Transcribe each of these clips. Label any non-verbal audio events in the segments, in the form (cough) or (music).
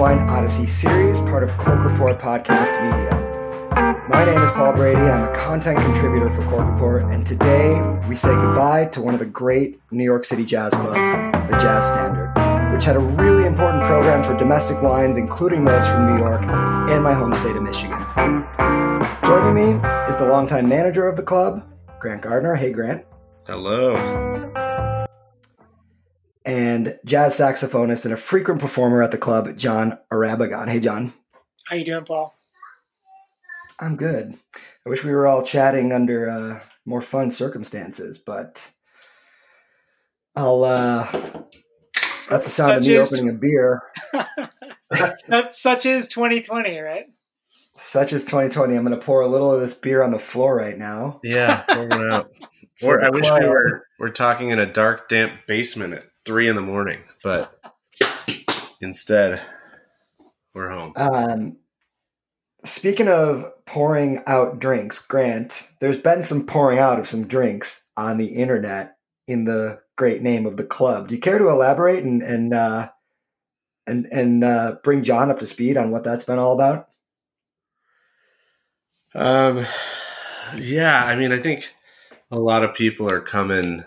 Wine Odyssey series, part of Cork Report Podcast Media. My name is Paul Brady, I'm a content contributor for Cork Report, and today we say goodbye to one of the great New York City jazz clubs, the Jazz Standard, which had a really important program for domestic wines, including those from New York and my home state of Michigan. Joining me is the longtime manager of the club, Grant Gardner. Hey, Grant. Hello and jazz saxophonist and a frequent performer at the club, John Irabagon. Hey, John. How you doing, Paul? I'm good. I wish we were all chatting under uh, more fun circumstances, but I'll. Uh, that's the sound such of me is, opening a beer. that's (laughs) such as 2020, right? Such as 2020. I'm going to pour a little of this beer on the floor right now. Yeah, out. (laughs) or I wish we were we're talking in a dark, damp basement at three in the morning, but instead we're home. Um, speaking of pouring out drinks, Grant, there's been some pouring out of some drinks on the internet in the great name of the club. Do you care to elaborate and and uh, and and uh, bring John up to speed on what that's been all about? Um, yeah, I mean, I think a lot of people are coming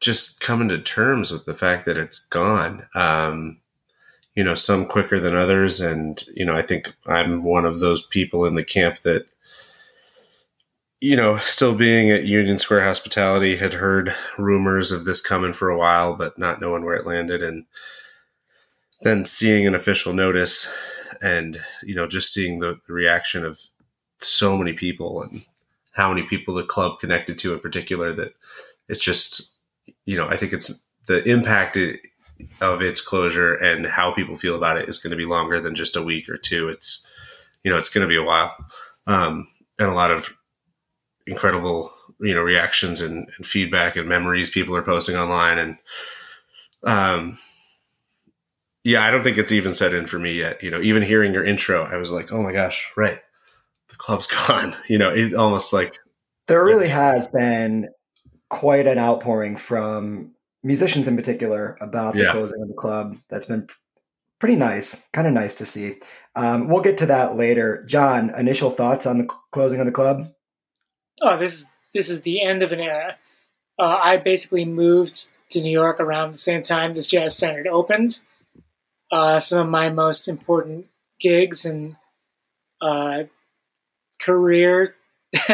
just coming to terms with the fact that it's gone. Um, you know, some quicker than others, and you know, I think I'm one of those people in the camp that, you know, still being at Union Square Hospitality, had heard rumors of this coming for a while, but not knowing where it landed, and then seeing an official notice, and you know, just seeing the, the reaction of so many people and how many people the club connected to in particular that it's just you know, I think it's the impact of its closure and how people feel about it is going to be longer than just a week or two. It's, you know, it's going to be a while. Um, and a lot of incredible, you know, reactions and, and, feedback and memories people are posting online. And, um, yeah, I don't think it's even set in for me yet. You know, even hearing your intro, I was like, oh my gosh, right. The club's (laughs) gone. You know, it almost like. There really has been quite an outpouring from musicians in particular about the yeah. closing of the club. That's been pretty nice, kind of nice to see. Um, we'll get to that later. John, initial thoughts on the closing of the club? Oh, this is this is the end of an era. Uh, I basically moved to New York around the same time this jazz standard opened. Uh, some of my most important gigs and uh, career (laughs)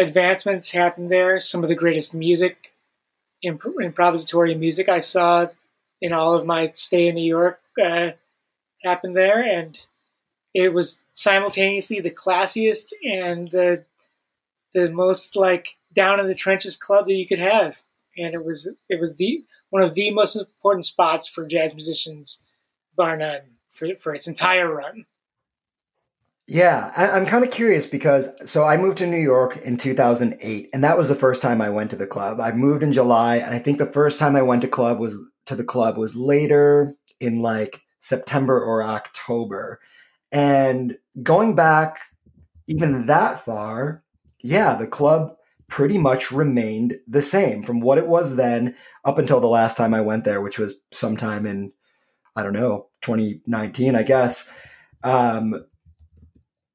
advancements happened there. Some of the greatest music, imp- improvisatory music I saw in all of my stay in New York uh, happened there, and it was simultaneously the classiest and the the most like down in the trenches club that you could have, and it was it was the one of the most important spots for jazz musicians, bar none, for for its entire run. Yeah, I, am kind of curious because so I moved to New York in 2008, and that was the first time I went to the club. I moved in July, and I think the first time I went to club was to the club was later in like September or October. And going back even that far, yeah, the club pretty much remained the same from what it was then up until the last time I went there, which was sometime in I don't know 2019, I guess. Um,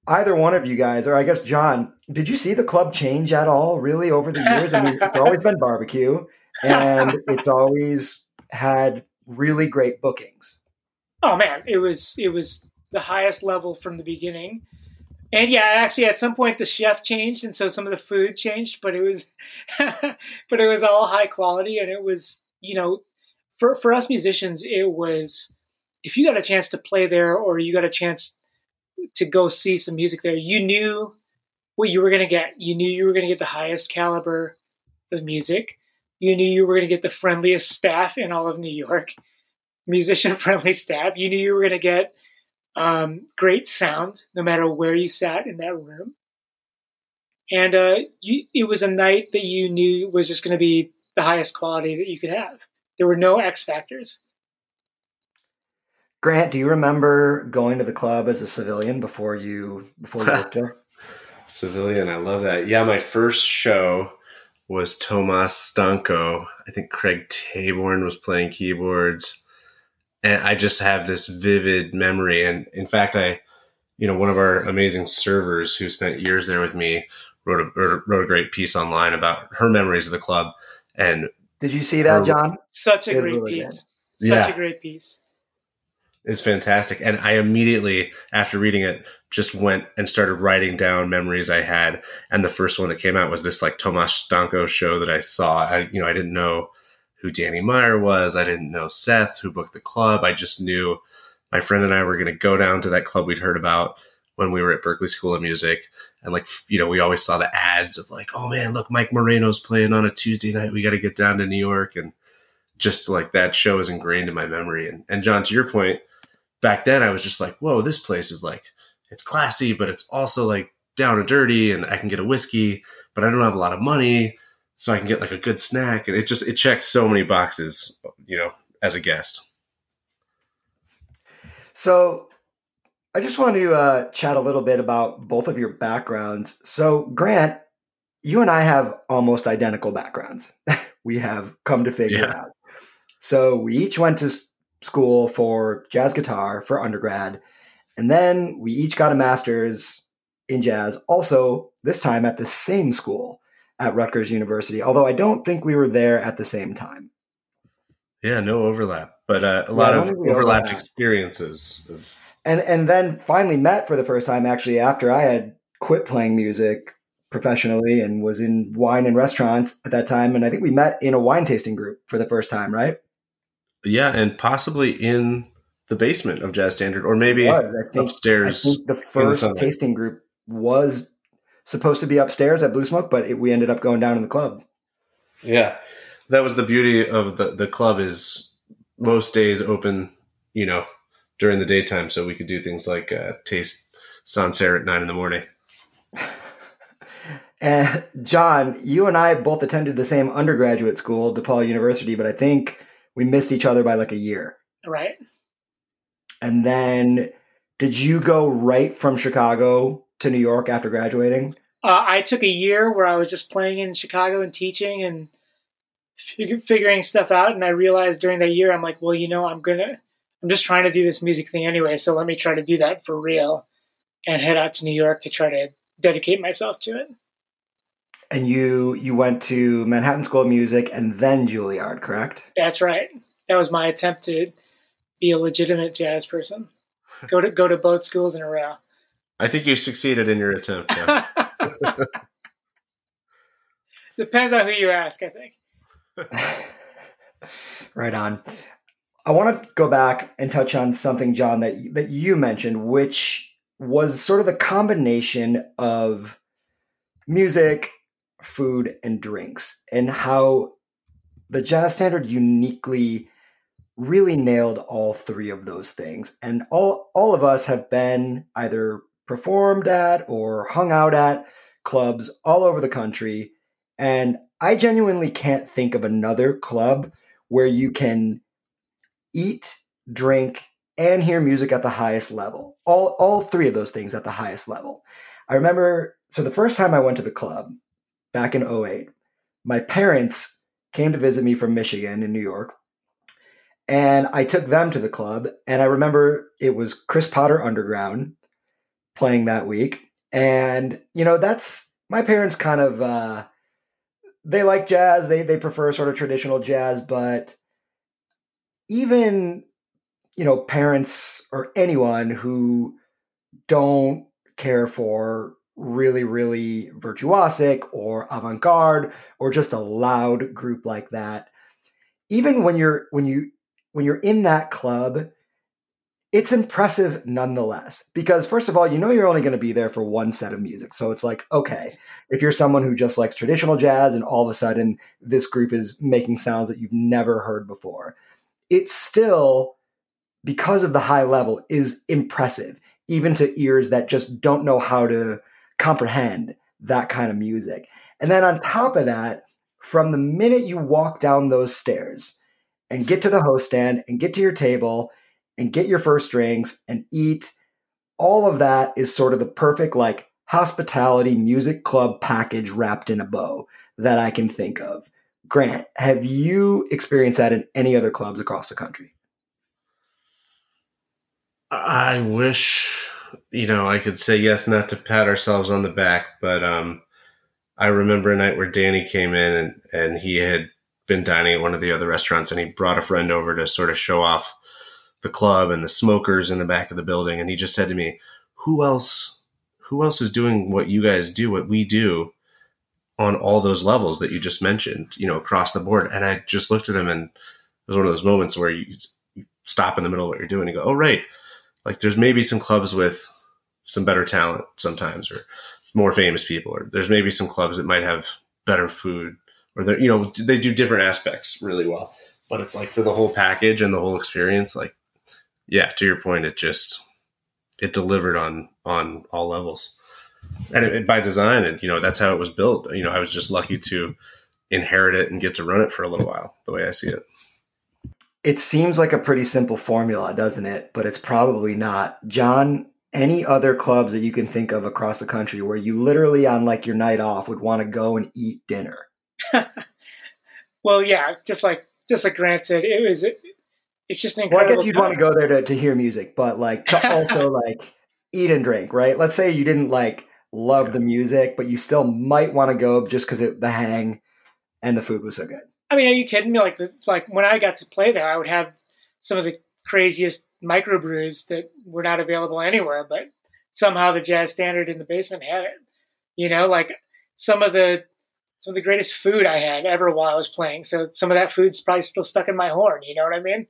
either one of you guys, or I guess John, did you see the club change at all really over the years? I mean, it's always been barbecue and (laughs) it's always had really great bookings. Oh man, it was it was the highest level from the beginning. And yeah, actually at some point the chef changed and so some of the food changed, but it was (laughs) but it was all high quality and it was, you know, for for us musicians it was if you got a chance to play there or you got a chance to go see some music there, you knew what you were going to get. You knew you were going to get the highest caliber of music. You knew you were going to get the friendliest staff in all of New York, (laughs) musician friendly staff. You knew you were going to get um, great sound no matter where you sat in that room. And uh, you, it was a night that you knew was just going to be the highest quality that you could have. There were no X factors. Grant, do you remember going to the club as a civilian before you before you worked (laughs) there? civilian, I love that. Yeah, my first show was Tomasz Stanko. I think Craig Taborn was playing keyboards, and I just have this vivid memory. And in fact, I, you know, one of our amazing servers who spent years there with me wrote a wrote a great piece online about her memories of the club. And did you see that, her- John? Such a great really piece. Such Yeah. a great piece. It's fantastic. And I immediately, after reading it, just went and started writing down memories I had. And the first one that came out was this like Tomasz Stanko show that I saw. I, you know, I didn't know who Danny Meyer was. I didn't know Seth, who booked the club. I just knew my friend and I were going to go down to that club we'd heard about when we were at Berklee School of Music. And like, you know, we always saw the ads of like, oh man, look, Mike Moreno's playing on a Tuesday night. We got to get down to New York. And just like that show is ingrained in my memory. And, and John, to your point, back then I was just like, whoa, this place is like, it's classy, but it's also like down and dirty and I can get a whiskey, but I don't have a lot of money. So I can get like a good snack. And it just, it checks so many boxes, you know, as a guest. So I just want to uh, chat a little bit about both of your backgrounds. So, Grant, you and I have almost identical backgrounds. (laughs) we have come to figure Yeah. out. So, we each went to school for jazz guitar for undergrad, and then we each got a master's in jazz, also, this time at the same school at Rutgers University, although I don't think we were there at the same time. Yeah, no overlap, but uh, a Yeah, lot of overlapped overlap. experiences. Of, and and then finally met for the first time actually after I had quit playing music professionally and was in wine and restaurants at that time and I think we met in a wine tasting group for the first time right yeah, and possibly in the basement of Jazz Standard, or maybe. I think I think the first summer. tasting group was supposed to be upstairs at Blue Smoke but it, we ended up going down in the club Yeah, that was the beauty of the the club is most days open, you know, during the daytime, so we could do things like uh, taste Sancerre at nine in the morning. (laughs) and John you and I both attended the same undergraduate school DePaul University but I think we missed each other by like a year Right. And then did you go right from Chicago to New York after graduating? Uh, I took a year where I was just playing in Chicago and teaching and fig- figuring stuff out. And I realized during that year, I'm like, well, you know, I'm gonna, I'm just trying to do this music thing anyway. So let me try to do that for real, and head out to New York to try to dedicate myself to it. And you you went to Manhattan School of Music and then Juilliard, correct? That's right. That was my attempt to be a legitimate jazz person. Go to go to both schools in a row. I think you succeeded in your attempt. Jeff. (laughs) Depends on who you ask, I think. (laughs) right on. I want to go back and touch on something, John, that that you mentioned, which was sort of the combination of music, food, and drinks, and how the jazz standard uniquely really nailed all three of those things. And all all of us have been either performed at or hung out at clubs all over the country. And I genuinely can't think of another club where you can eat, drink, and hear music at the highest level. All all three of those things at the highest level. I remember so the first time I went to the club back in 08, my parents came to visit me from Michigan in New York. And I took them to the club and I remember it was Chris Potter Underground playing that week. And you know, that's my parents kind of uh they like jazz. They they prefer sort of traditional jazz, but even you know parents or anyone who don't care for really really virtuosic or avant-garde or just a loud group like that. Even when you're when you when you're in that club it's impressive nonetheless because first of all you know you're only going to be there for one set of music. So it's like okay if you're someone who just likes traditional jazz and all of a sudden this group is making sounds that you've never heard before it's still because of the high level is impressive even to ears that just don't know how to comprehend that kind of music and then on top of that from the minute you walk down those stairs and get to the host stand and get to your table and get your first drinks and eat all of that is sort of the perfect like hospitality music club package wrapped in a bow that I can think of. Grant, have you experienced that in any other clubs across the country? I wish, you know, I could say yes, not to pat ourselves on the back, but um, I remember a night where Danny came in and, and he had been dining at one of the other restaurants and he brought a friend over to sort of show off the club and the smokers in the back of the building. And he just said to me, who else, who else is doing what you guys do, what we do on all those levels that you just mentioned, you know, across the board. And I just looked at him and it was one of those moments where you stop in the middle of what you're doing and go, oh, right. Like there's maybe some clubs with some better talent sometimes or more famous people, or there's maybe some clubs that might have better food or they you know, they do different aspects really well. But it's like for the whole package and the whole experience, like, yeah, to your point, it just, it delivered on, on all levels. And it, it, by design and you know that's how it was built. You know i was just lucky to inherit it and get to run it for a little while the way i see it. It seems like a pretty simple formula doesn't it? But it's probably not. John any other clubs that you can think of across the country where you literally on like your night off would want to go and eat dinner (laughs) well yeah just like just like grant said it was it, it's just an incredible well i guess you'd time. want to go there to, to hear music but like to (laughs) also like eat and drink right let's say you didn't like love the music, but you still might want to go just because the hang and the food was so good. I mean, are you kidding me? Like, the, like when I got to play there, I would have some of the craziest microbrews that were not available anywhere, but somehow the jazz standard in the basement had it. You know, like some of the some of the greatest food I had ever while I was playing. So some of that food's probably still stuck in my horn. You know what I mean?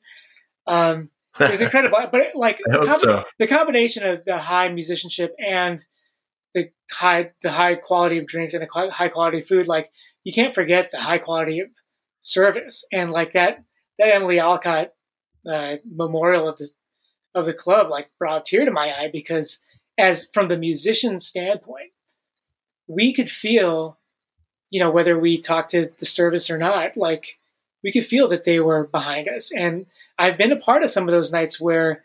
Um, it was incredible. but like (laughs) the, so. the combination of the high musicianship and the high the high quality of drinks and the high quality of food, like you can't forget the high quality of service and like that that Emily Alcott uh, memorial of the of the club like brought a tear to my eye because as from the musician standpoint, we could feel, you know, whether we talked to the service or not, like we could feel that they were behind us. And I've been a part of some of those nights where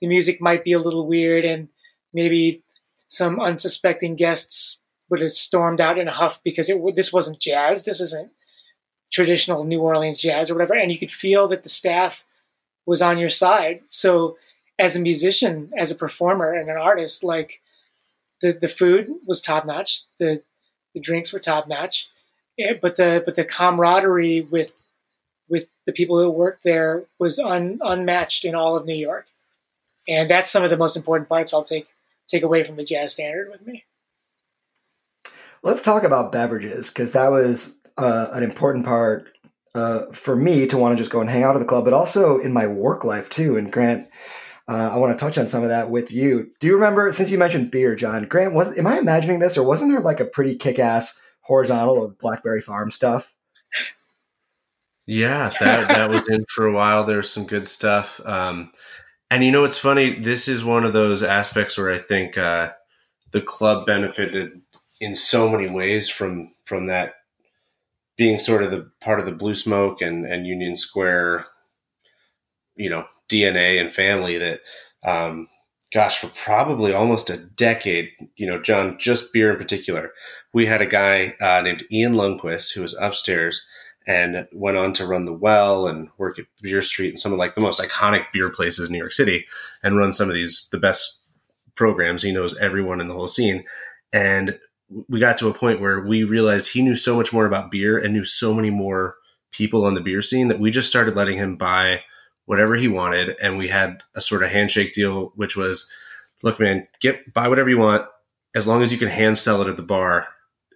the music might be a little weird and maybe some unsuspecting guests would have stormed out in a huff because it this wasn't jazz. This isn't traditional New Orleans jazz or whatever. And you could feel that the staff was on your side. So as a musician, as a performer and an artist, like the, the food was top notch. The, the drinks were top notch, yeah, but the, but the camaraderie with, with the people who worked there was un, unmatched in all of New York. And that's some of the most important parts I'll take take away from the jazz standard with me. Let's talk about beverages because that was uh, an important part uh, for me to want to just go and hang out at the club, but also in my work life too. And Grant, uh, I want to touch on some of that with you. Do you remember since you mentioned beer, John Grant? Was am I imagining this, or wasn't there like a pretty kick-ass horizontal of Blackberry Farm stuff? Yeah, that that was in for a while. There's some good stuff. Um, and you know what's funny? This is one of those aspects where I think uh, the club benefited in so many ways from from that being sort of the part of the Blue Smoke and, and Union Square, you know, DNA and family that, um, gosh, for probably almost a decade, you know, John, just beer in particular, we had a guy uh, named Ian Lundquist who was upstairs and went on to run the Well and work at Beer Street and some of like the most iconic beer places in New York City and run some of these the best programs. He knows everyone in the whole scene. And we got to a point where we realized he knew so much more about beer and knew so many more people on the beer scene that we just started letting him buy whatever he wanted and we had a sort of handshake deal which was look man get buy whatever you want as long as you can hand sell it at the bar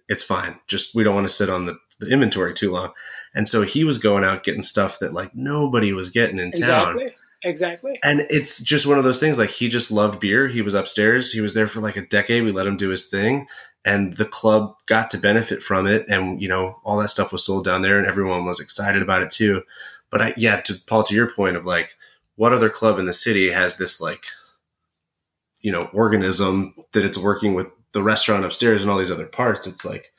it's fine just we don't want to sit on the the inventory too long. And so he was going out getting stuff that like nobody was getting in exactly. town. Exactly. And it's just one of those things like he just loved beer. He was upstairs. He was there for like a decade. We let him do his thing and the club got to benefit from it and you know all that stuff was sold down there and everyone was excited about it too. But I yeah, to Paul to your point of like what other club in the city has this like you know organism that it's working with the restaurant upstairs and all these other parts it's like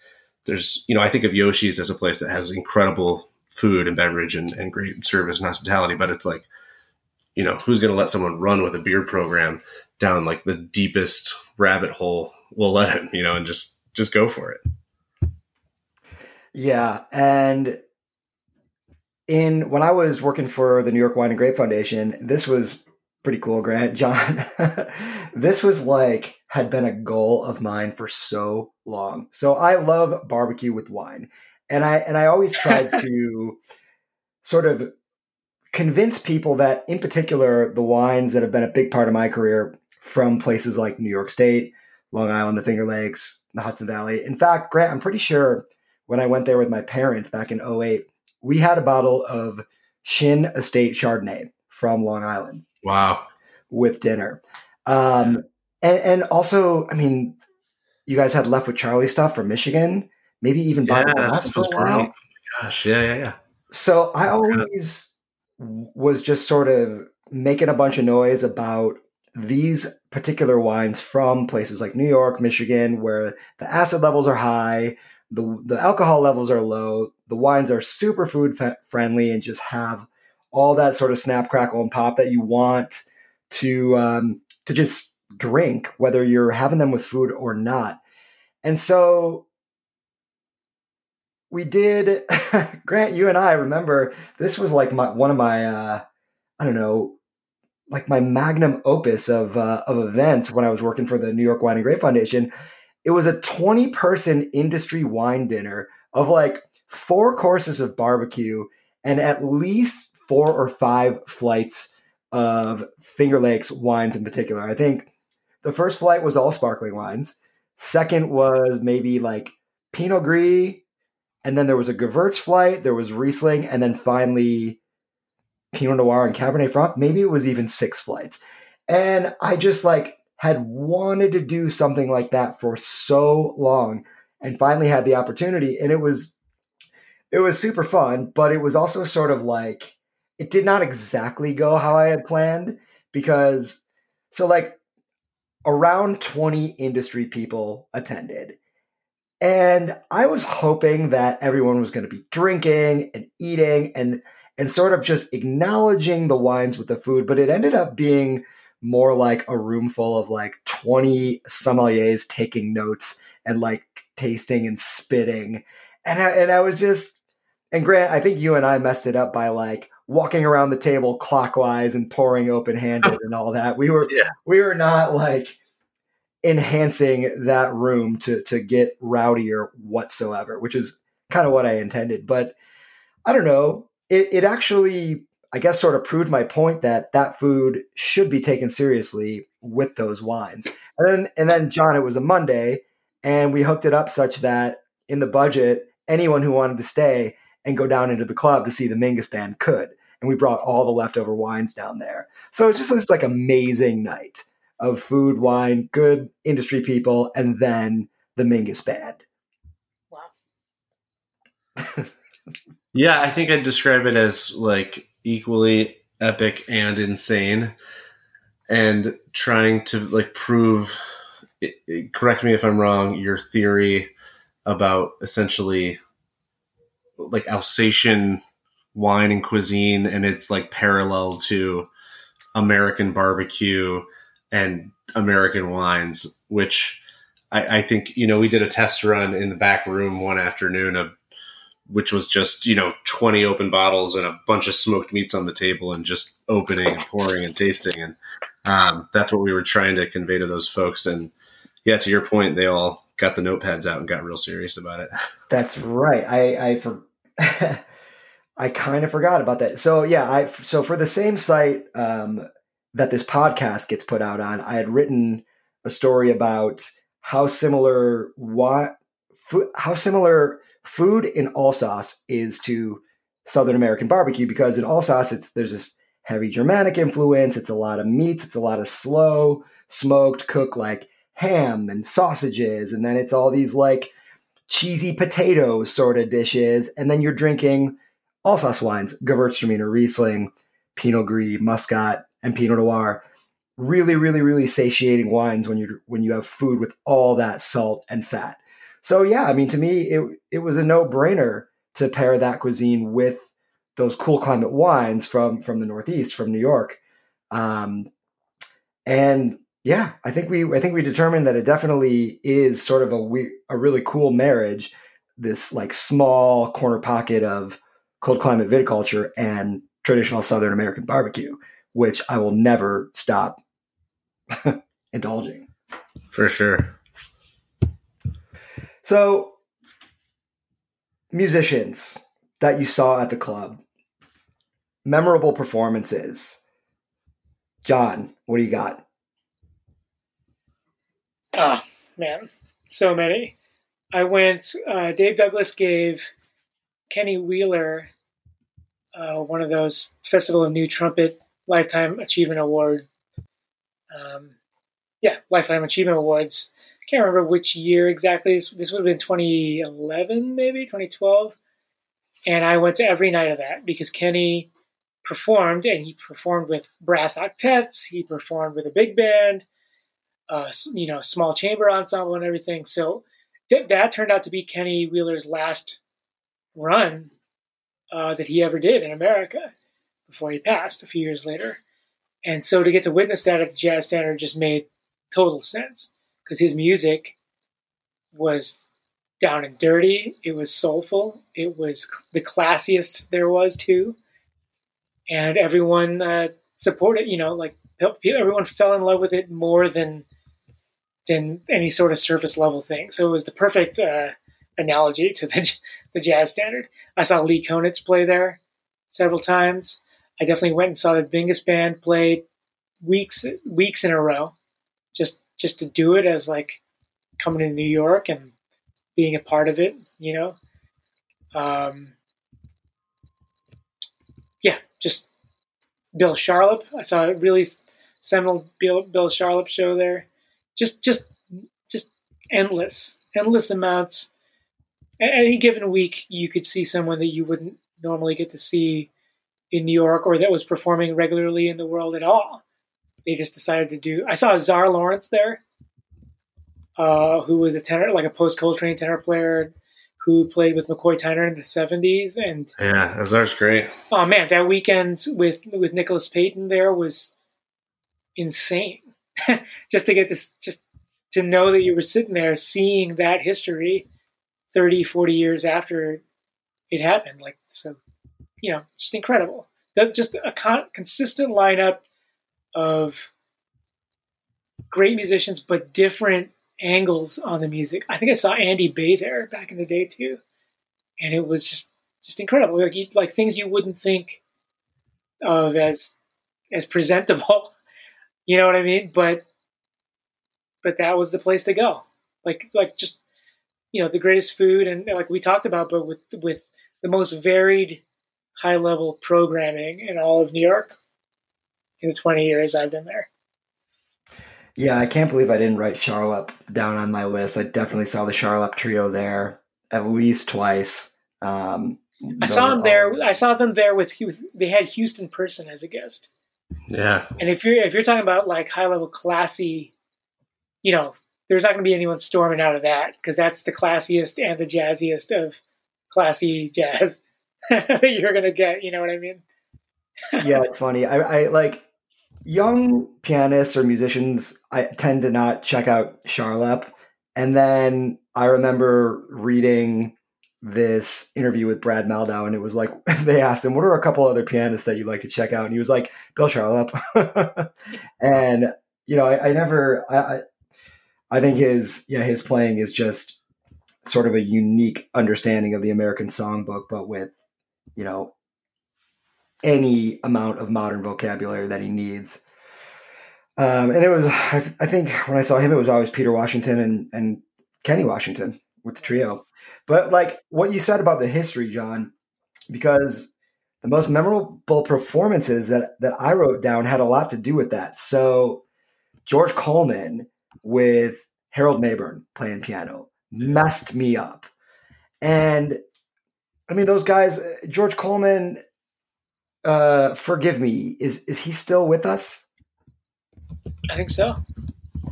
there's, you know, I think of Yoshi's as a place that has incredible food and beverage and, and great service and hospitality, but it's like, you know, who's going to let someone run with a beer program down like the deepest rabbit hole? We'll let him, you know, and just, just go for it. Yeah. And in, when I was working for the New York Wine and Grape Foundation, this was pretty cool, Grant. John, (laughs) this was like had been a goal of mine for so long. So I love barbecue with wine. And I and I always tried (laughs) to sort of convince people that in particular the wines that have been a big part of my career from places like New York State, Long Island, the Finger Lakes, the Hudson Valley. In fact, Grant, I'm pretty sure when I went there with my parents back in 08, we had a bottle of Shinn Estate Chardonnay from Long Island. Wow. With dinner. Um, and, and also, I mean, you guys had Left Foot Charley stuff from Michigan, maybe even Yeah, that was great. Gosh, yeah, yeah, yeah. So I always was just sort of making a bunch of noise about these particular wines from places like New York, Michigan, where the acid levels are high, the the alcohol levels are low, the wines are super food fa- friendly, and just have all that sort of snap, crackle, and pop that you want to um, to just drink, whether you're having them with food or not. And so we did (laughs) grant you and i remember this was like my one of my uh i don't know like my magnum opus of uh, of events when i was working for the new york wine and grape foundation it was a 20 person industry wine dinner of like four courses of barbecue and at least four or five flights of finger lakes wines in particular. I think the first flight was all sparkling wines. Second was maybe like pinot gris. And then there was a Gewurz flight, there was Riesling, and then finally Pinot Noir and Cabernet Franc. Maybe it was even six flights. And I just like had wanted to do something like that for so long and finally had the opportunity. And it was it was super fun, but it was also sort of like it did not exactly go how I had planned because so like around 20 industry people attended and I was hoping that everyone was going to be drinking and eating and and sort of just acknowledging the wines with the food, but it ended up being more like a room full of like 20 sommeliers taking notes and like tasting and spitting. And I, and I was just and Grant, I think you and I messed it up by like walking around the table clockwise and pouring open-handed and all that. We were Yeah. we were not like enhancing that room to to get rowdier whatsoever, which is kind of what I intended. But I don't know. It it actually I guess sort of proved my point that that food should be taken seriously with those wines. And then and then John, it was a Monday, and we hooked it up such that in the budget, anyone who wanted to stay and go down into the club to see the Mingus band could. And we brought all the leftover wines down there. So it's just this like amazing night of food, wine, good industry people, and then the Mingus band. Wow. (laughs) Yeah, I think I'd describe it as like equally epic and insane, and trying to like prove. Correct me if I'm wrong. Your theory about essentially like Alsatian wine and cuisine, and it's like parallel to American barbecue and American wines, which I, I think you know we did a test run in the back room one afternoon of which was just you know 20 open bottles and a bunch of smoked meats on the table and just opening and pouring and tasting and um, that's what we were trying to convey to those folks and yeah to your point they all got the notepads out and got real serious about it (laughs) That's right. I I for (laughs) I kind of forgot about that. So yeah, I so for the same site um, that this podcast gets put out on, I had written a story about how similar what how similar food in Alsace is to Southern American barbecue because in Alsace it's there's this heavy Germanic influence. It's a lot of meats. It's a lot of slow smoked cook like ham and sausages, and then it's all these like cheesy potato sort of dishes, and then you're drinking Alsace wines, Gewürztraminer, Riesling, Pinot Gris, Muscat, and Pinot Noir. Really, really, really satiating wines when you when you have food with all that salt and fat. So yeah, I mean, to me, it it was a no brainer to pair that cuisine with those cool climate wines from from the Northeast, from New York, um, and yeah, I think we I think we determined that it definitely is sort of a we, a really cool marriage. This like small corner pocket of cold climate viticulture and traditional Southern American barbecue, which I will never stop (laughs) indulging. For sure. So, musicians that you saw at the club, memorable performances. John, what do you got? Ah, man, so many. I went. Uh, Dave Douglas gave Kenny Wheeler uh, one of those Festival of New Trumpet Lifetime Achievement Award. Um, yeah, Lifetime Achievement Awards. Can't remember which year exactly. This, this would have been 2011, maybe 2012. And I went to every night of that because Kenny performed, and he performed with brass octets. He performed with a big band, uh, you know, small chamber ensemble, and everything. So th- that turned out to be Kenny Wheeler's last run uh, that he ever did in America before he passed a few years later. And so to get to witness that at the Jazz Standard just made total sense because his music was down and dirty. It was soulful. It was the classiest there was too, and everyone uh, supported. You know, like everyone fell in love with it more than than any sort of surface level thing. So it was the perfect uh, analogy to the the jazz standard. I saw Lee Konitz play there several times. I definitely went and saw the Mingus band play weeks weeks in a row, just just to do it as like coming to New York and being a part of it. You know, um, yeah, just Bill Charlap. I saw a really seminal Bill Bill Charlap show there. Just just just endless endless amounts any given week, you could see someone that you wouldn't normally get to see in New York or that was performing regularly in the world at all. They just decided to do. I saw Azar Lawrence there, uh, who was a tenor, like a post Coltrane tenor player, who played with McCoy Tyner in the '70s. And yeah, Azar's great. Oh man, that weekend with with Nicholas Payton there was insane. (laughs) just to get this, just to know that you were sitting there seeing that history 30, 40 years after it happened. Like, so, you know, just incredible. That just a con- consistent lineup of great musicians, but different angles on the music. I think I saw Andy Bey there back in the day too, and it was just just incredible. Like you, like things you wouldn't think of as as presentable. (laughs) You know what I mean? But but that was the place to go. Like like just you know the greatest food and like we talked about, but with with the most varied high level programming in all of New York in the 20 years I've been there. Yeah, I can't believe I didn't write Charlap down on my list. I definitely saw the Charlap trio there at least twice. Um, I saw them there. I saw them there with, with they had Houston Person as a guest. Yeah, and if you're if you're talking about like high level classy, you know, there's not going to be anyone storming out of that because that's the classiest and the jazziest of classy (laughs) jazz that you're going to get. You know what I mean? yeah, it's funny. I, I like young pianists or musicians. I tend to not check out Charlap, and then I remember reading this interview with Brad Mehldau, and it was like (laughs) they asked him, "What are a couple other pianists that you'd like to check out?" And he was like, "Bill Charlap," (laughs) and you know, I, I never, I, I think his yeah his playing is just sort of a unique understanding of the American songbook, but with you know any amount of modern vocabulary that he needs. Um, and it was I, I, think when I saw him, it was always Peter Washington and and Kenny Washington with the trio. But like what you said about the history, John, because the most memorable performances that that I wrote down had a lot to do with that. So George Coleman with Harold Mabern playing piano messed me up. And I mean, those guys, uh, George Coleman, uh, forgive me, is is he still with us? I think so.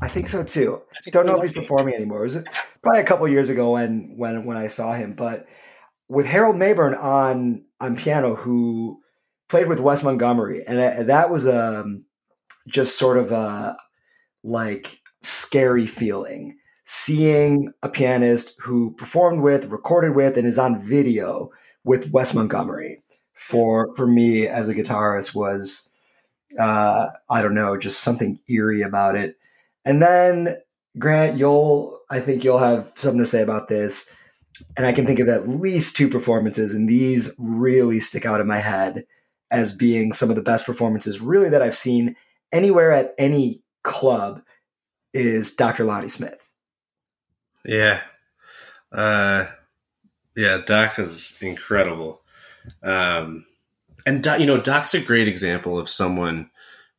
I think so too. I Don't know if he's performing anymore. It was probably a couple years ago when when when I saw him, but with Harold Mabern on on piano, who played with Wes Montgomery, and uh, that was um just sort of a like scary feeling seeing a pianist who performed with, recorded with, and is on video with Wes Montgomery for for me as a guitarist was Uh, I don't know, just something eerie about it. And then Grant, you'll I think you'll have something to say about this. And I can think of at least two performances, and these really stick out in my head as being some of the best performances really that I've seen anywhere at any club is Dr. Lonnie Smith. Yeah. Uh, yeah, Doc is incredible. Um, and you know, Doc's a great example of someone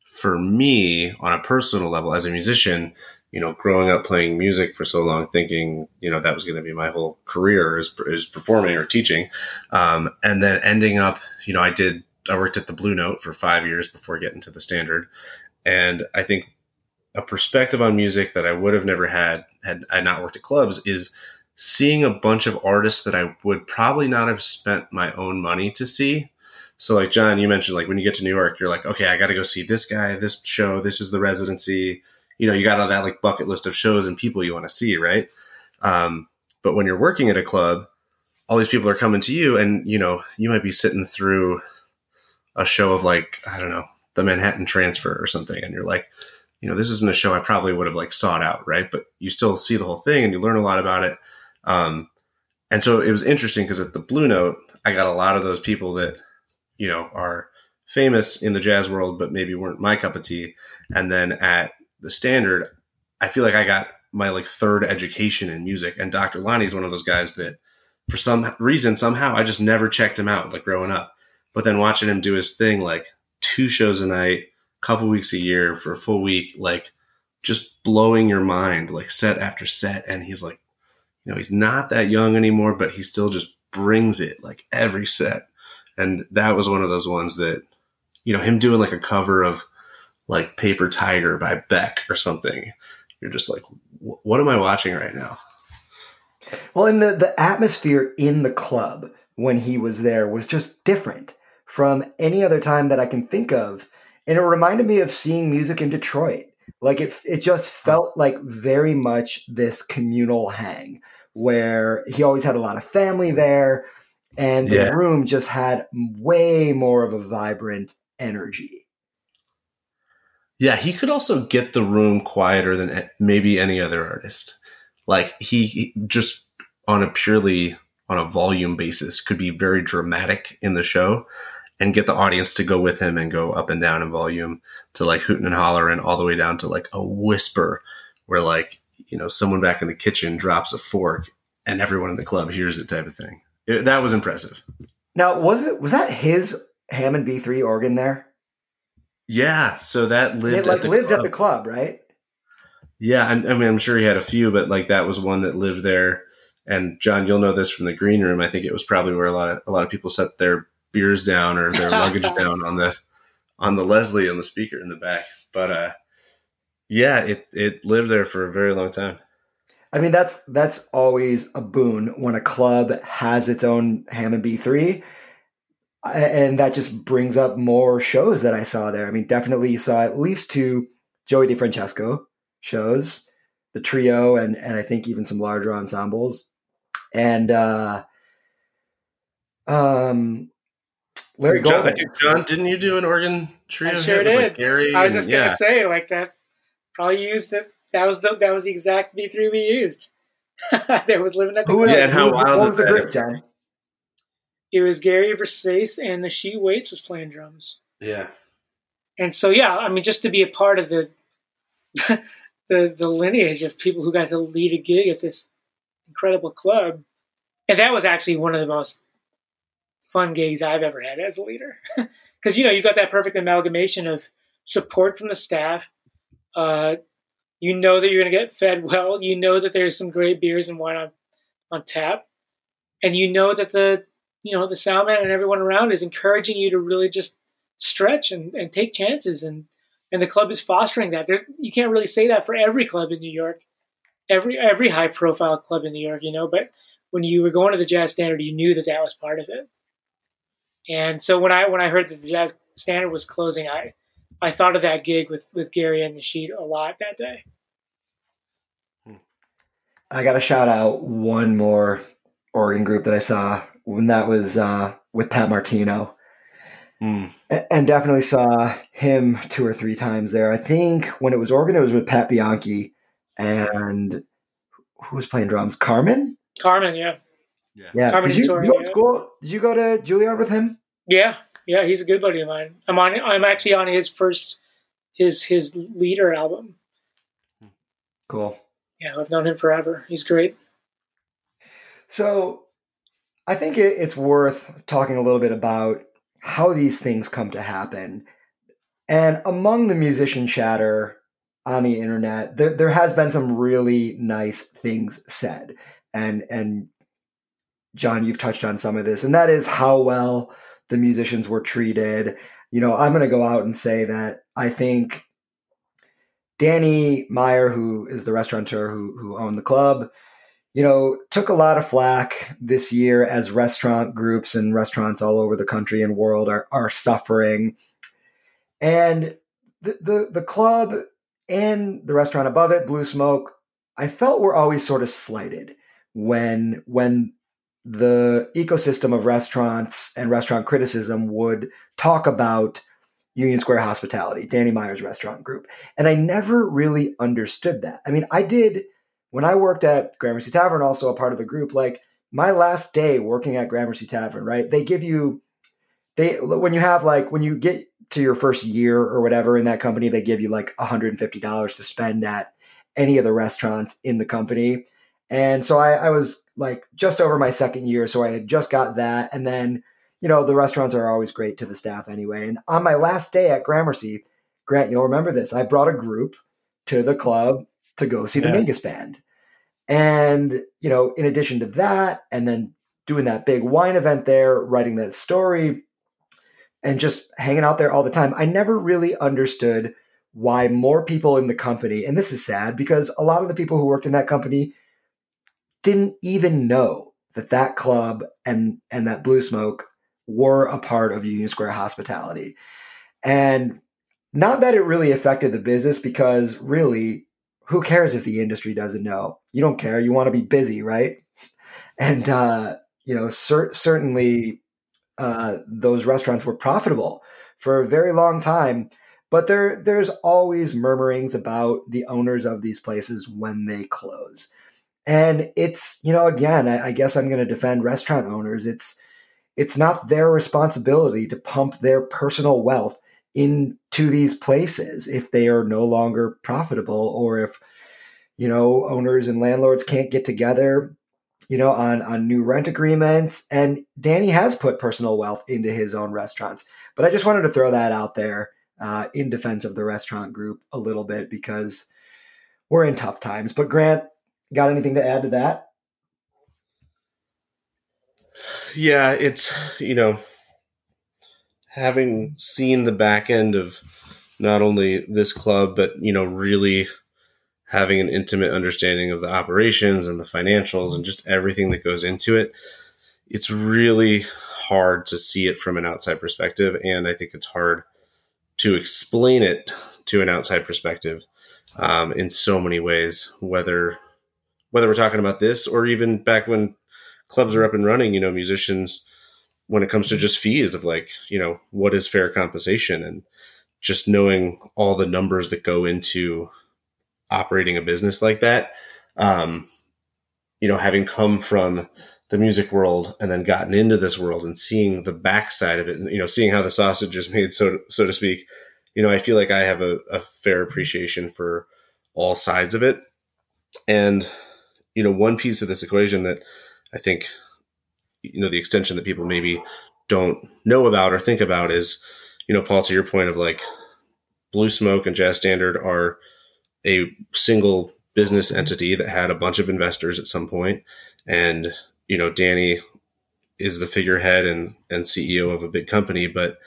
for me on a personal level as a musician, you know, growing up playing music for so long, thinking, you know, that was going to be my whole career is, is performing or teaching. Um, and then ending up, you know, I did, I worked at the Blue Note for five years before getting to the standard. And I think a perspective on music that I would have never had had I not worked at clubs is seeing a bunch of artists that I would probably not have spent my own money to see. So like John, you mentioned like when you get to New York, you're like, okay, I got to go see this guy, this show, this is the residency. You know, you got all that like bucket list of shows and people you want to see, right? Um, but when you're working at a club, all these people are coming to you, and you know, you might be sitting through a show of like I don't know the Manhattan Transfer or something, and you're like, you know, this isn't a show I probably would have like sought out, right? But you still see the whole thing and you learn a lot about it. Um, and so it was interesting because at the Blue Note, I got a lot of those people that, you know, are famous in the jazz world, but maybe weren't my cup of tea. And then at the Standard, I feel like I got my like third education in music. And Dr. Lonnie is one of those guys that, for some reason, somehow I just never checked him out like growing up. But then watching him do his thing, like two shows a night, a couple weeks a year for a full week, like just blowing your mind, like set after set. And he's like, you know, he's not that young anymore, but he still just brings it like every set. And that was one of those ones that, you know, him doing like a cover of like Paper Tiger by Beck or something. You're just like, what am I watching right now? Well, and the, the atmosphere in the club when he was there was just different from any other time that I can think of and it reminded me of seeing music in Detroit. Like it, it just felt like very much this communal hang where he always had a lot of family there, and the yeah. room just had way more of a vibrant energy. Yeah, he could also get the room quieter than maybe any other artist. Like he, he just on a purely on a volume basis could be very dramatic in the show and get the audience to go with him and go up and down in volume to like hooting and hollering all the way down to like a whisper where like you know someone back in the kitchen drops a fork and everyone in the club hears it type of thing. It, that was impressive. Now was it was that his hammond b3 organ there? Yeah so that lived it like at the lived club. at the club right? Yeah I, I mean i'm sure he had a few but like that was one that lived there. And john you'll know this from the green room. I think it was probably where a lot of a lot of people set their beers down or their luggage (laughs) down on the on the Leslie and the speaker in the back. But uh, yeah, it it lived there for a very long time. I mean, that's that's always a boon when a club has its own Hammond B3. And that just brings up more shows that I saw there. I mean, definitely you saw at least two Joey DeFrancesco shows, the trio, and and I think even some larger ensembles. And uh, um, Larry John, I think John, didn't you do an organ trio? I sure did. Like Gary I was just gonna say like that. Probably used it. That was the that was the exact V three we used. (laughs) that was living at the. Who, yeah, and how wild was the group, John? It was Gary Versace and the She Waits was playing drums. Yeah. And so yeah, I mean, just to be a part of the (laughs) the the lineage of people who got to lead a gig at this incredible club, and that was actually one of the most fun gigs I've ever had as a leader. (laughs) Because, you know, you've got that perfect amalgamation of support from the staff. Uh, you know that you're going to get fed well. You know that there's some great beers and wine on, on tap. And you know that the, you know, the soundman and everyone around is encouraging you to really just stretch and, and take chances. And, and the club is fostering that. There, you can't really say that for every club in New York, every, every high profile club in New York, you know, but when you were going to the jazz standard, you knew that that was part of it. And so when I when I heard that the Jazz Standard was closing, I I thought of that gig with with Gary and the Sheet a lot that day. I got to shout out one more organ group that I saw when that was uh, with Pat Martino. Mm. and definitely saw him two or three times there. I think when it was Oregon, it was with Pat Bianchi and who was playing drums? Carmen. Carmen, yeah, Yeah. Carmen Did you, Torre, you go to yeah. school? Did you go to Juilliard with him? yeah, yeah. He's a good buddy of mine. I'm on. I'm actually on his first his his leader album. Cool. Yeah, I've known him forever. He's great. So I think it, it's worth talking a little bit about how these things come to happen. And among the musician chatter on the internet, there, there has been some really nice things said. And and John, you've touched on some of this, and that is how well the musicians were treated. You know, I'm going to go out and say that I think Danny Meyer, who is the restaurateur who who owned the club, you know, took a lot of flack this year as restaurant groups and restaurants all over the country and world are, are suffering. And the, the, the club and the restaurant above it, Blue Smoke, I felt were always sort of slighted when, when the ecosystem of restaurants and restaurant criticism would talk about Union Square Hospitality, Danny Meyer's restaurant group. And I never really understood that. I mean, I did when I worked at Gramercy Tavern, also a part of the group, like my last day working at Gramercy Tavern, right? They give you they when you have like when you get to your first year or whatever in that company, they give you like $150 to spend at any of the restaurants in the company. And so I, I was like just over my second year, so I had just got that. And then, you know, the restaurants are always great to the staff anyway. And on my last day at Gramercy, Grant, you'll remember this. I brought a group to the club to go see the Yeah. Mingus band. And, you know, in addition to that, and then doing that big wine event there, writing that story, and just hanging out there all the time, I never really understood why more people in the company, and this is sad because a lot of the people who worked in that company didn't even know that that club and and that Blue Smoke were a part of Union Square Hospitality. And not that it really affected the business because really who cares if the industry doesn't know? You don't care. You want to be busy, right? (laughs) And uh, you know, cer- certainly uh, those restaurants were profitable for a very long time. But there, there's always murmurings about the owners of these places when they close, and it's you know, again, I, I guess I'm going to defend restaurant owners. It's it's not their responsibility to pump their personal wealth into these places if they are no longer profitable or if you know owners and landlords can't get together you know on on new rent agreements. And danny has put personal wealth into his own restaurants. But i just wanted to throw that out there uh, in defense of the restaurant group a little bit because we're in tough times. But grant got anything to add to that? Yeah, it's you know having seen the back end of not only this club but you know really having an intimate understanding of the operations and the financials and just everything that goes into it it's really hard to see it from an outside perspective and i think it's hard to explain it to an outside perspective um, in so many ways whether whether we're talking about this or even back when clubs are up and running, you know, musicians, when it comes to just fees of like, you know, what is fair compensation and just knowing all the numbers that go into operating a business like that. Um, you know, having come from the music world and then gotten into this world and seeing the backside of it, you know, seeing how the sausage is made, so so to speak. You know, I feel like I have a, a fair appreciation for all sides of it, and you know, one piece of this equation that I think, you know, the extension that people maybe don't know about or think about is, you know, Paul, to your point of like Blue Smoke and Jazz Standard are a single business mm-hmm. entity that had a bunch of investors at some point, and you know, Danny is the figurehead and and CEO of a big company, but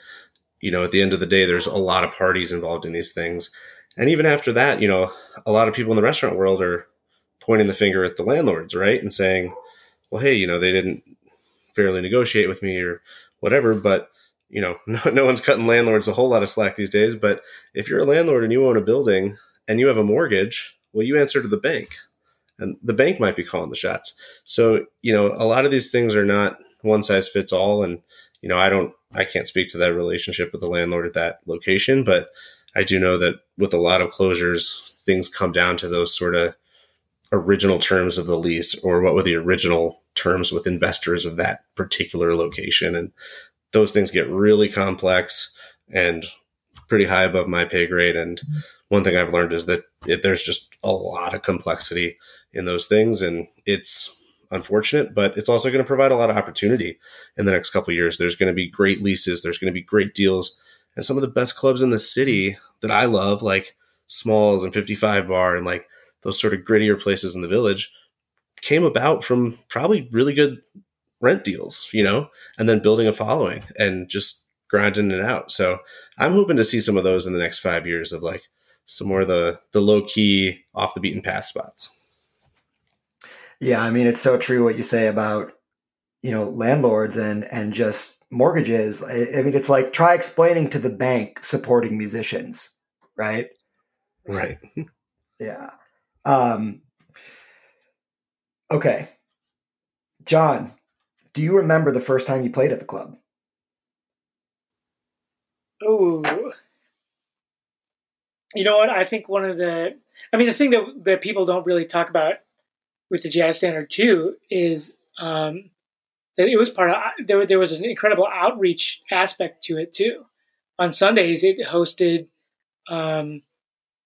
you know, at the end of the day, there's a lot of parties involved in these things, and even after that, you know, a lot of people in the restaurant world are pointing the finger at the landlords, right, and saying, well, hey, you know, they didn't fairly negotiate with me or whatever, but you know, (laughs) no, no one's cutting landlords a whole lot of slack these days. But if you're a landlord and you own a building and you have a mortgage, well, you answer to the bank, and the bank might be calling the shots. So, you know, a lot of these things are not one size fits all, and you know, I don't, I can't speak to that relationship with the landlord at that location, but I do know that with a lot of closures, things come down to those sort of original terms of the lease or what were the original terms with investors of that particular location. And those things get really complex and pretty high above my pay grade. And mm-hmm. one thing I've learned is that it, there's just a lot of complexity in those things. And it's, unfortunate, but it's also going to provide a lot of opportunity in the next couple years. There's going to be great leases, there's going to be great deals, and some of the best clubs in the city that I love, like Smalls and 55 Bar and like those sort of grittier places in the village, came about from probably really good rent deals, you know, and then building a following and just grinding it out. So I'm hoping to see some of those in the next five years of like some more of the the low key off the beaten path spots. Yeah, I mean, it's so true what you say about you know landlords and and just mortgages. I, I mean, it's like try explaining to the bank supporting musicians, right? Right. (laughs) yeah. Um, okay, John, do you remember the first time you played at the club? Oh, you know what? I think one of the, I mean, the thing that that people don't really talk about with the jazz standard too is um, that it was part of there. There was an incredible outreach aspect to it too. On Sundays, it hosted, um,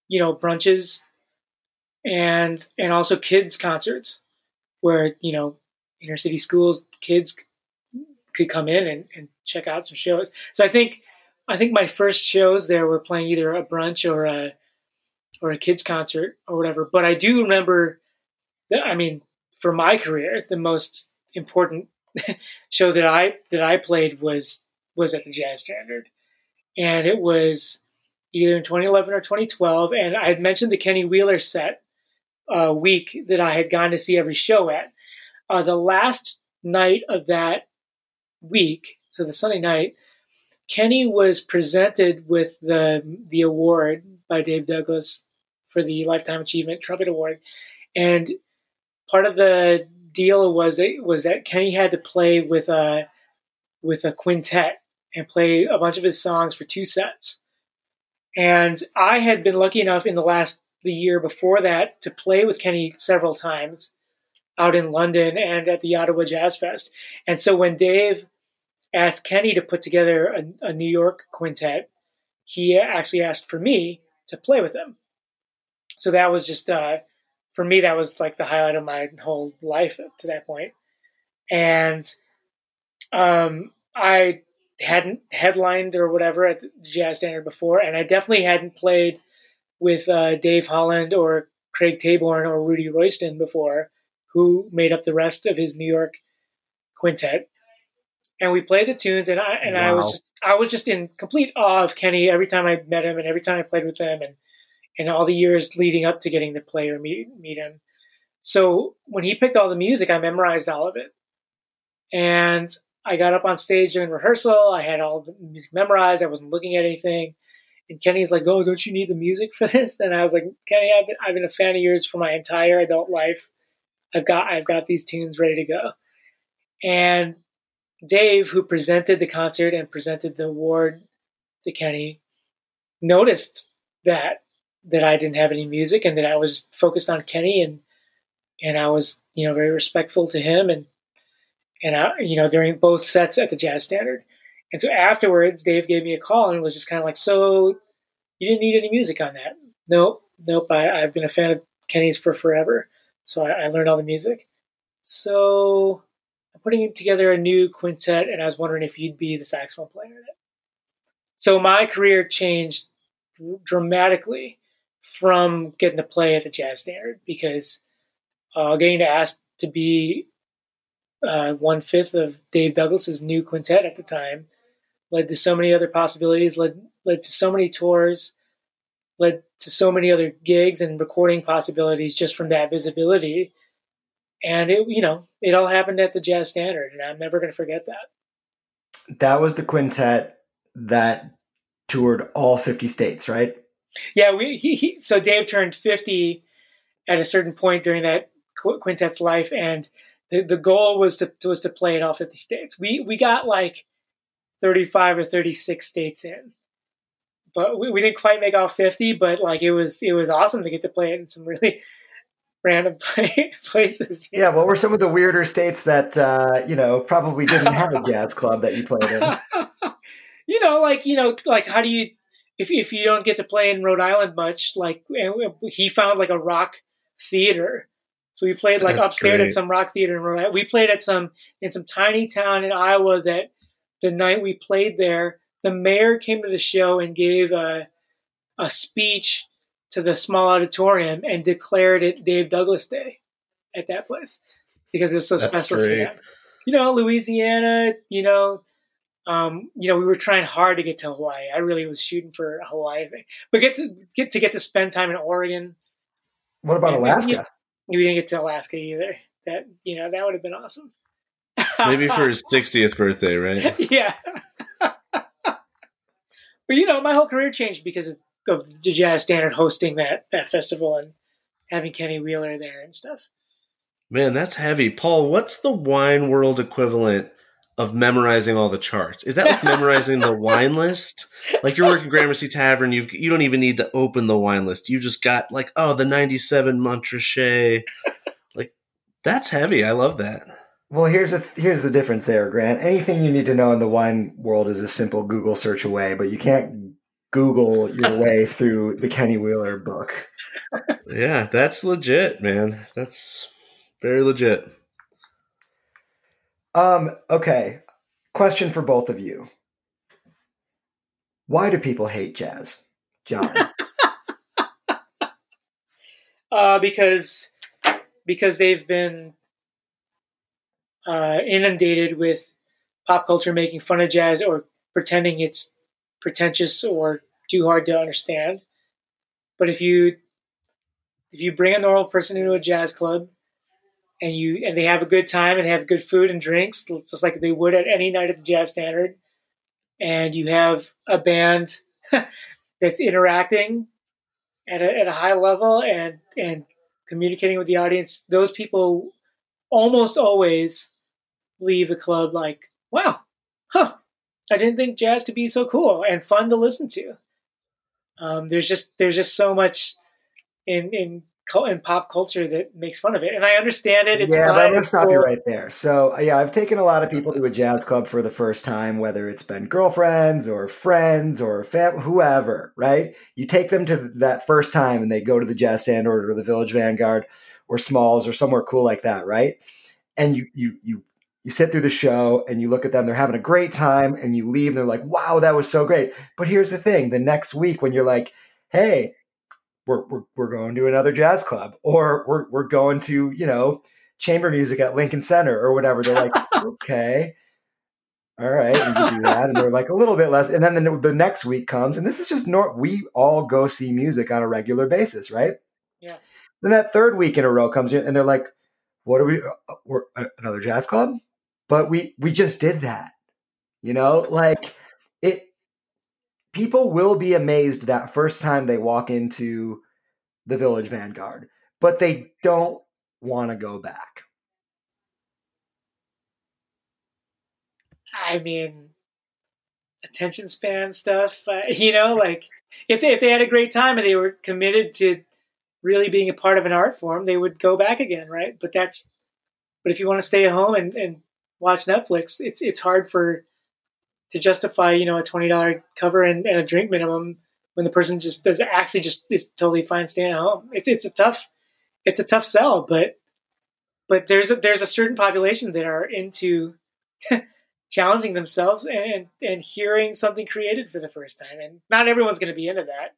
you know, brunches and and also kids concerts where you know inner city schools kids could come in and, and check out some shows. So I think I think my first shows there were playing either a brunch or a or a kids concert or whatever. But I do remember that I mean, for my career, the most important (laughs) show that I that I played was was at the Jazz Standard, and it was either in 2011 or 2012. And I had mentioned the Kenny Wheeler set uh, week that I had gone to see every show at. Uh, the last night of that week, so the Sunday night, Kenny was presented with the the award by Dave Douglas for the Lifetime Achievement Trumpet Award, and part of the deal was that was that Kenny had to play with a with a quintet and play a bunch of his songs for two sets. And I had been lucky enough in the last the year before that to play with Kenny several times out in London and at the Ottawa Jazz Fest. And so when Dave asked Kenny to put together a, a New York quintet, he actually asked for me to play with him. So that was just uh, for me, that was like the highlight of my whole life to that point. And um, I hadn't headlined or whatever at the Jazz Standard before, and I definitely hadn't played with uh, Dave Holland or Craig Taborn or Rudy Royston before, who made up the rest of his New York quintet. And we played the tunes, and I and wow. I was just I was just in complete awe of Kenny every time I met him and every time I played with him, and and all the years leading up to getting to play or meet, meet him. So when he picked all the music, I memorized all of it. And I got up on stage during rehearsal. I had all the music memorized. I wasn't looking at anything. And Kenny's like, "Oh, don't you need the music for (laughs) this?" And I was like, "Kenny, I've been, I've been a fan of yours for my entire adult life. I've got I've got these tunes ready to go." And Dave, who presented the concert and presented the award to Kenny, noticed that that I didn't have any music and that I was focused on Kenny and and I was you know very respectful to him and and I, you know during both sets at the Jazz Standard. And so afterwards, Dave gave me a call and was just kind of like, "So you didn't need any music on that?" Nope, nope. I, I've been a fan of Kenny's for forever, so I, I learned all the music. So I'm putting together a new quintet, and I was wondering if you'd be the saxophone player in it. So my career changed dramatically from getting to play at the Jazz Standard because uh, getting to ask to be uh, one fifth of Dave Douglas's new quintet at the time led to so many other possibilities, led led to so many tours, led to so many other gigs and recording possibilities just from that visibility. And it, you know, it all happened at the Jazz Standard, and I'm never going to forget that. That was the quintet that toured all 50 states, right? Yeah, we he, he, so Dave turned 50 at a certain point during that quintet's life and the, the goal was to was to play in all 50 states. We we got like 35 or 36 states in. But we, we didn't quite make all 50, but like it was it was awesome to get to play it in some really (laughs) random (laughs) play, places. Yeah, what were some of the weirder states that uh, you know probably didn't have a jazz club that you played in? (laughs) you know, like you know, like how do you if if you don't get to play in Rhode Island much, like he found like a rock theater. So we played like That's upstairs great. at some rock theater in Rhode Island. We played at some in some tiny town in Iowa that the night we played there, the mayor came to the show and gave a a speech to the small auditorium and declared it Dave Douglas Day at that place because it was so That's special great. for them. You know, Louisiana, you know, um, you know, we were trying hard to get to Hawaii. I really was shooting for a Hawaii thing, but get to get to get to spend time in Oregon. What about Alaska? We didn't get to Alaska either. That you know that would have been awesome. Maybe for (laughs) his 60th birthday, right? yeah. (laughs) but you know, my whole career changed because of, of the Jazz Standard hosting that that festival and having Kenny Wheeler there and stuff. Man, that's heavy. Paul, what's the wine world equivalent of memorizing all the charts. Is that like (laughs) memorizing the wine list? Like you're working Gramercy Tavern, you you don't even need to open the wine list. You just got like, oh, the 97 Montrachet. like that's heavy. I love that. Well, here's the here's the difference there, Grant. Anything you need to know in the wine world is a simple Google search away, but you can't Google your way (laughs) through the Kenny Wheeler book. yeah, that's legit, man. That's very legit. Um, okay. Question for both of you. Why do people hate jazz? John. (laughs) uh, because because they've been uh, inundated with pop culture making fun of jazz or pretending it's pretentious or too hard to understand. But if you if you bring a normal person into a jazz club and you and they have a good time and have good food and drinks, just like they would at any night at the Jazz Standard. And you have a band (laughs) that's interacting at a, at a high level and and communicating with the audience. Those people almost always leave the club like, "Wow, huh? I didn't think jazz could be so cool and fun to listen to." Um, there's just there's just so much in in in pop culture that makes fun of it. And I understand it. It's yeah, fine. I'm stop cool. you right there. So, yeah, I've taken a lot of people to a jazz club for the first time, whether it's been girlfriends or friends or fam- whoever, right? You take them to that first time and they go to the Jazz Standard or the Village Vanguard or Smalls or somewhere cool like that, right? And you, you, you, you sit through the show and you look at them, they're having a great time, and you leave and they're like, wow, that was so great. But here's the thing the next week when you're like, hey, we're, we're, we're going to another jazz club or we're, we're going to, you know, chamber music at Lincoln Center or whatever. They're like, (laughs) okay, all right, we can do that. And they're like a little bit less. And then the, the next week comes, and this is just nor we all go see music on a regular basis, right? Yeah. Then that third week in a row comes in, and they're like, "What are we? Uh, we're uh, another jazz club?" But we we just did that, you know, like it people will be amazed that first time they walk into the Village Vanguard, but they don't want to go back. I mean, attention span stuff, (laughs) uh, you know, like if they, if they had a great time and they were committed to really being a part of an art form, they would go back again, right? But that's, but if you want to stay at home and, and watch Netflix, it's it's hard for to justify you know a twenty dollar cover and, and, a drink minimum when the person just does actually just is totally fine staying at home. It's it's a tough it's a tough sell, but but there's a, there's a certain population that are into (laughs) challenging themselves and and hearing something created for the first time, and not everyone's going to be into that.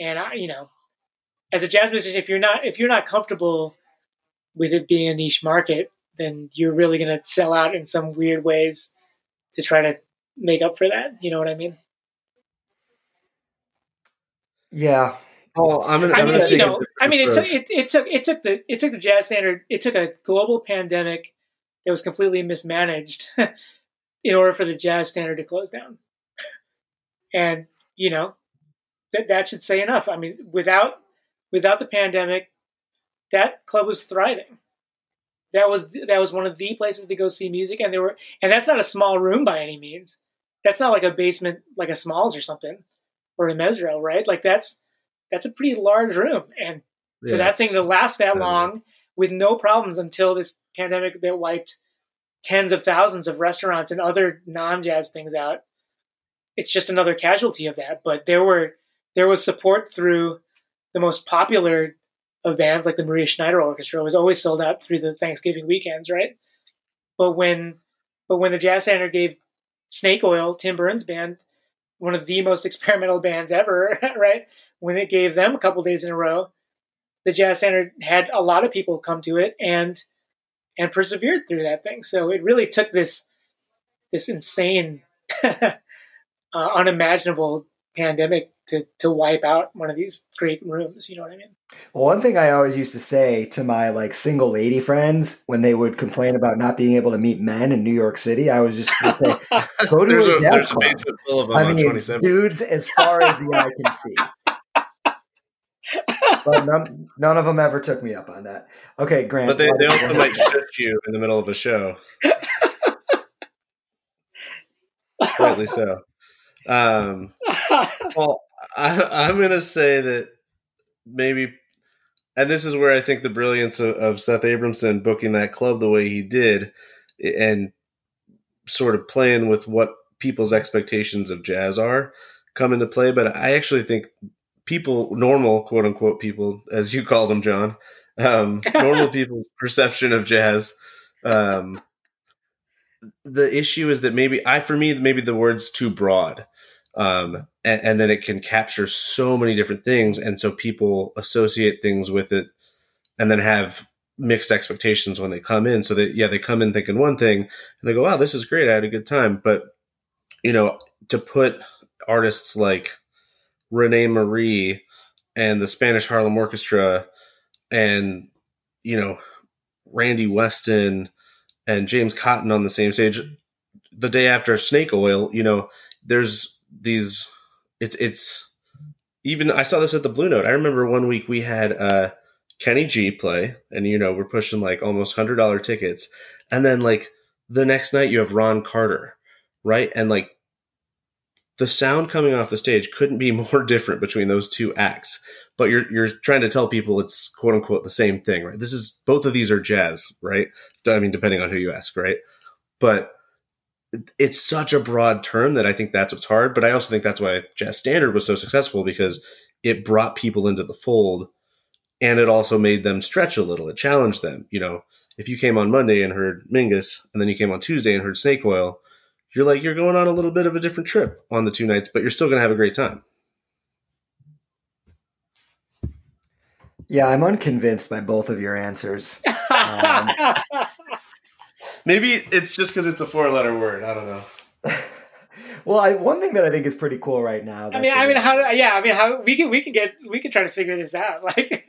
And I, you know, as a jazz musician, if you're not if you're not comfortable with it being a niche market, then you're really going to sell out in some weird ways to try to make up for that. You know what I mean? Yeah. Oh, I'm gonna. I mean, you know, I mean, it took, it, it took it took the it took the jazz standard. It took a global pandemic that was completely mismanaged (laughs) in order for the jazz standard to close down. And you know, that that should say enough. I mean, without without the pandemic, that club was thriving. That was that was one of the places to go see music, and there were, and that's not a small room by any means. that's not like a basement like a Smalls or something or a Mezzrow, right? Like that's that's a pretty large room, and for Yeah, that thing to last that long with no problems until this pandemic that wiped tens of thousands of restaurants and other non-jazz things out. It's just another casualty of that. But there were there was support through the most popular of bands like the Maria Schneider Orchestra was always sold out through the Thanksgiving weekends, right? But when but when the Jazz Center gave Snake Oil, Tim Berne's band, one of the most experimental bands ever, (laughs) right? When it gave them a couple days in a row, the Jazz Center had a lot of people come to it and and persevered through that thing. So it really took this this insane, (laughs) uh, unimaginable pandemic to to wipe out one of these great rooms. You know what I mean? Well, one thing I always used to say to my like single lady friends when they would complain about not being able to meet men in New York City, I was just say, (laughs) go to There's a a, there's a club. basement full of them I on mean, 27. dudes as far as the eye can see. But none, none of them ever took me up on that. Okay, Grant. But they, they also might shift you in the middle of a show. (laughs) Rightly so. Um, well, I, I'm going to say that maybe, and this is where I think the brilliance of, of Seth Abramson booking that club the way he did and sort of playing with what people's expectations of jazz are come into play. But I actually think people, normal, quote unquote, people, as you called them, John, um, (laughs) normal people's perception of jazz. Um, the issue is that maybe I, for me, maybe the word's too broad um, and, and then it can capture so many different things, and so people associate things with it, and then have mixed expectations when they come in. So that yeah, they come in thinking one thing, and they go, "Wow, this is great! I had a good time." But you know, to put artists like Rene Marie and the Spanish Harlem Orchestra, and you know, Randy Weston and James Cotton on the same stage the day after Snake Oil, you know, there's these it's it's even I saw this at the Blue Note. I remember one week we had uh Kenny G play and you know, we're pushing like almost $100 tickets. And then like the next night you have Ron Carter, right? And like the sound coming off the stage couldn't be (laughs) more different between those two acts. But you're you're trying to tell people it's quote unquote the same thing, right? This is both of these are jazz, right? I mean, depending on who you ask, right? But it's such a broad term that I think that's what's hard. But I also think that's why Jazz Standard was so successful because it brought people into the fold and it also made them stretch a little. It challenged them. You know, if you came on Monday and heard Mingus and then you came on Tuesday and heard Snake Oil, you're like, you're going on a little bit of a different trip on the two nights, but you're still going to have a great time. Yeah, I'm unconvinced by both of your answers. (laughs) Um, Maybe it's just because it's a four letter word. I don't know. (laughs) well, I, one thing that I think is pretty cool right now. I mean, I mean, how? do- Yeah, I mean, how we can we can get we can try to figure this out. (laughs) Like,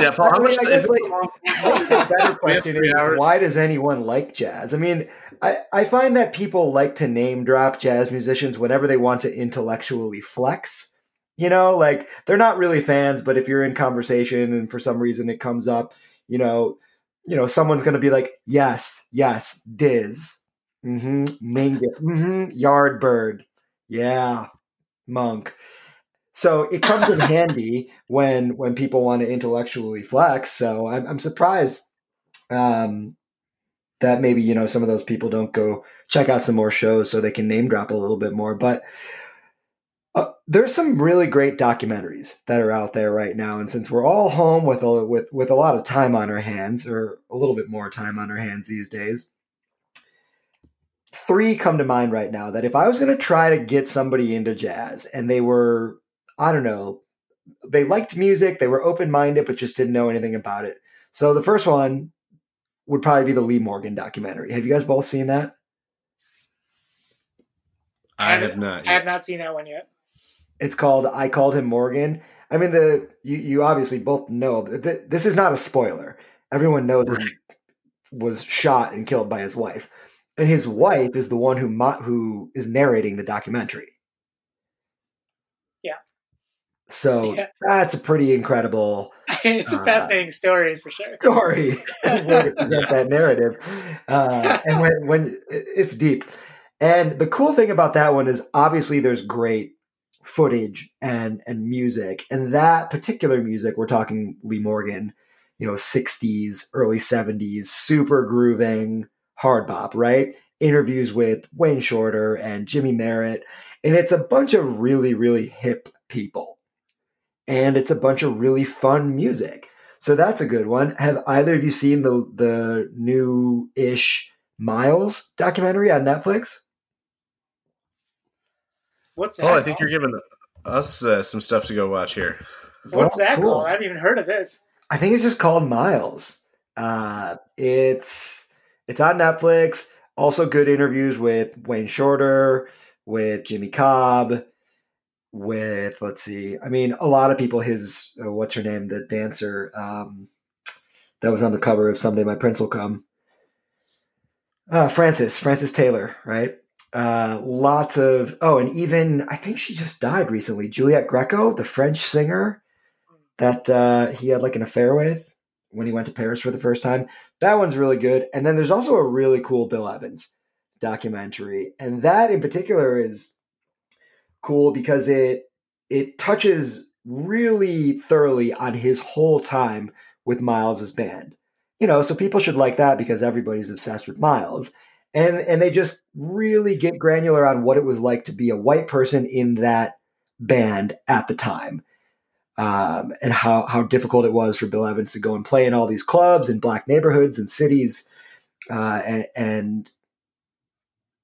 Yeah, Paul, how I mean, I is guess, like, the better (laughs) question is hours. why does anyone like jazz? I mean, I, I find that people like to name drop jazz musicians whenever they want to intellectually flex. You know, like they're not really fans, but if you're in conversation and for some reason it comes up, you know, you know, someone's going to be like, "Yes, yes, Diz, mm-hmm, Mingus, mm-hmm, Yardbird, yeah, Monk." So it comes in (laughs) handy when when people want to intellectually flex. So I'm, I'm surprised um, that maybe you know some of those people don't go check out some more shows so they can name drop a little bit more. But there's some really great documentaries that are out there right now, and since we're all home with a with with a lot of time on our hands, or a little bit more time on our hands these days. Three come to mind right now that if I was going to try to get somebody into jazz and they were I don't know. They liked music, they were open minded, but just didn't know anything about it. So the first one would probably be the Lee Morgan documentary. Have you guys both seen that? I have not. I have not seen that one yet. It's called I Called Him Morgan. I mean, the you, you obviously both know th- this is not a spoiler. Everyone knows he was shot and killed by his wife, and his wife is the one who mo- who is narrating the documentary. Yeah. So Yeah. that's a pretty incredible (laughs) it's a Uh, fascinating story for sure. story (laughs) that narrative. Uh, and when when it's deep, And the cool thing about that one is obviously there's great footage and and music, and that particular music we're talking Lee Morgan, you know, 60s, early 70s, super grooving hard bop, right? Interviews with Wayne Shorter and Jymie Merritt, and it's a bunch of really really hip people. And it's a bunch of really fun music. So that's a good one. Have either of you seen the the new ish Miles documentary on Netflix? What's that? Oh, I think you're giving us uh, some stuff to go watch here. What's oh, that cool. called? I haven't even heard of this. I think it's just called Miles. Uh, it's it's on Netflix. Also, good interviews with Wayne Shorter, with Jimmy Cobb, with let's see. I mean, a lot of people. His uh, what's her name? The dancer um, that was on the cover of Someday My Prince Will Come. Uh, Francis Frances Taylor, right? Uh, lots of oh, and even I think she just died recently. Juliette Gréco, the French singer that uh, he had like an affair with when he went to Paris for the first time. That one's really good. And then there's also a really cool Bill Evans documentary, and that in particular is cool because it it touches really thoroughly on his whole time with Miles's band. You know, so people should like that because everybody's obsessed with Miles and and they just really get granular on what it was like to be a white person in that band at the time um, and how how difficult it was for Bill Evans to go and play in all these clubs in black neighborhoods and cities uh, and, and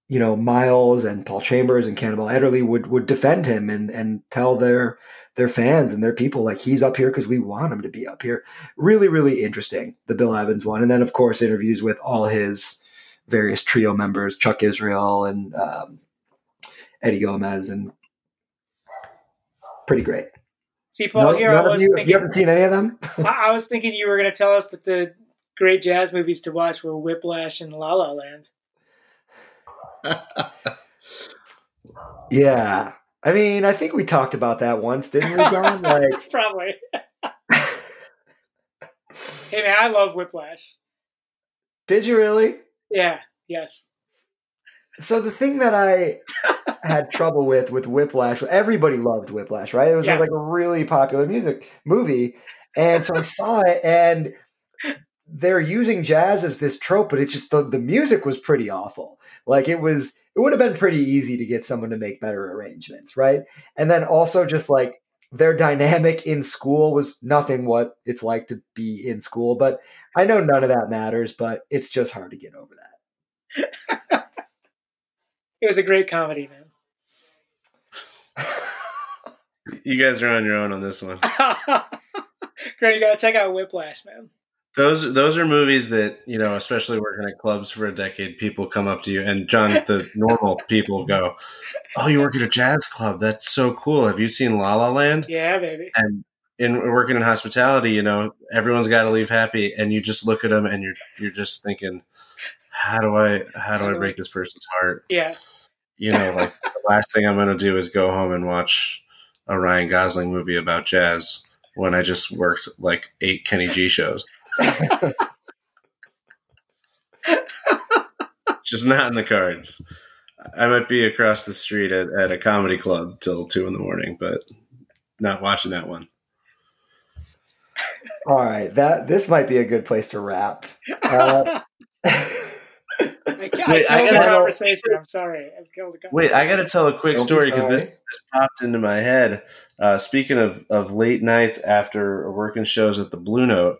you know Miles and Paul Chambers and Cannonball Adderley would would defend him and and tell their their fans and their people like he's up here because we want him to be up here. Really, really interesting the Bill Evans one, and then of course interviews with all his various trio members, Chuck Israel and um, Eddie Gomez, and pretty great. See, Paul, no, here I was you, thinking. You haven't seen any of them? (laughs) I, I was thinking you were going to tell us that the great jazz movies to watch were Whiplash and La La Land. (laughs) yeah. I mean, I think we talked about that once, didn't we, John? (laughs) Like, Probably. hey, man, I love Whiplash. Did you really? Yeah. Yes. So the thing that I (laughs) had trouble with with Whiplash, everybody loved Whiplash, right? It was yes. like a really popular music movie, and so I saw it, and they're using jazz as this trope, but it just the, the music was pretty awful. Like it was, it would have been pretty easy to get someone to make better arrangements, right? And then also just like their dynamic in school was nothing what it's like to be in school. But I know none of that matters, but it's just hard to get over that. (laughs) it was a great comedy, man. you guys are on your own on this one. (laughs) Great, you gotta check out Whiplash, man. Those those are movies that you know, especially working at clubs for a decade. People come up to you, and John, the (laughs) normal people go, "Oh, you work at a jazz club? That's so cool. Have you seen La La Land?" Yeah, baby. And in working in hospitality, you know, everyone's got to leave happy, and you just look at them, and you're you're just thinking, "How do I how do I break this person's heart?" Yeah. You know, like (laughs) the last thing I'm going to do is go home and watch a Ryan Gosling movie about jazz when I just worked like eight Kenny G shows. It's just not in the cards. I might be across the street at, at a comedy club till two in the morning, but not watching that one. All right, that this might be a good place to wrap. Uh, (laughs) I, Wait, I, I gotta, conversation. I'm sorry. I killed the Wait, I got to tell a quick Don't story because this, this, popped into my head. Uh, speaking of, of late nights after working shows at the Blue Note,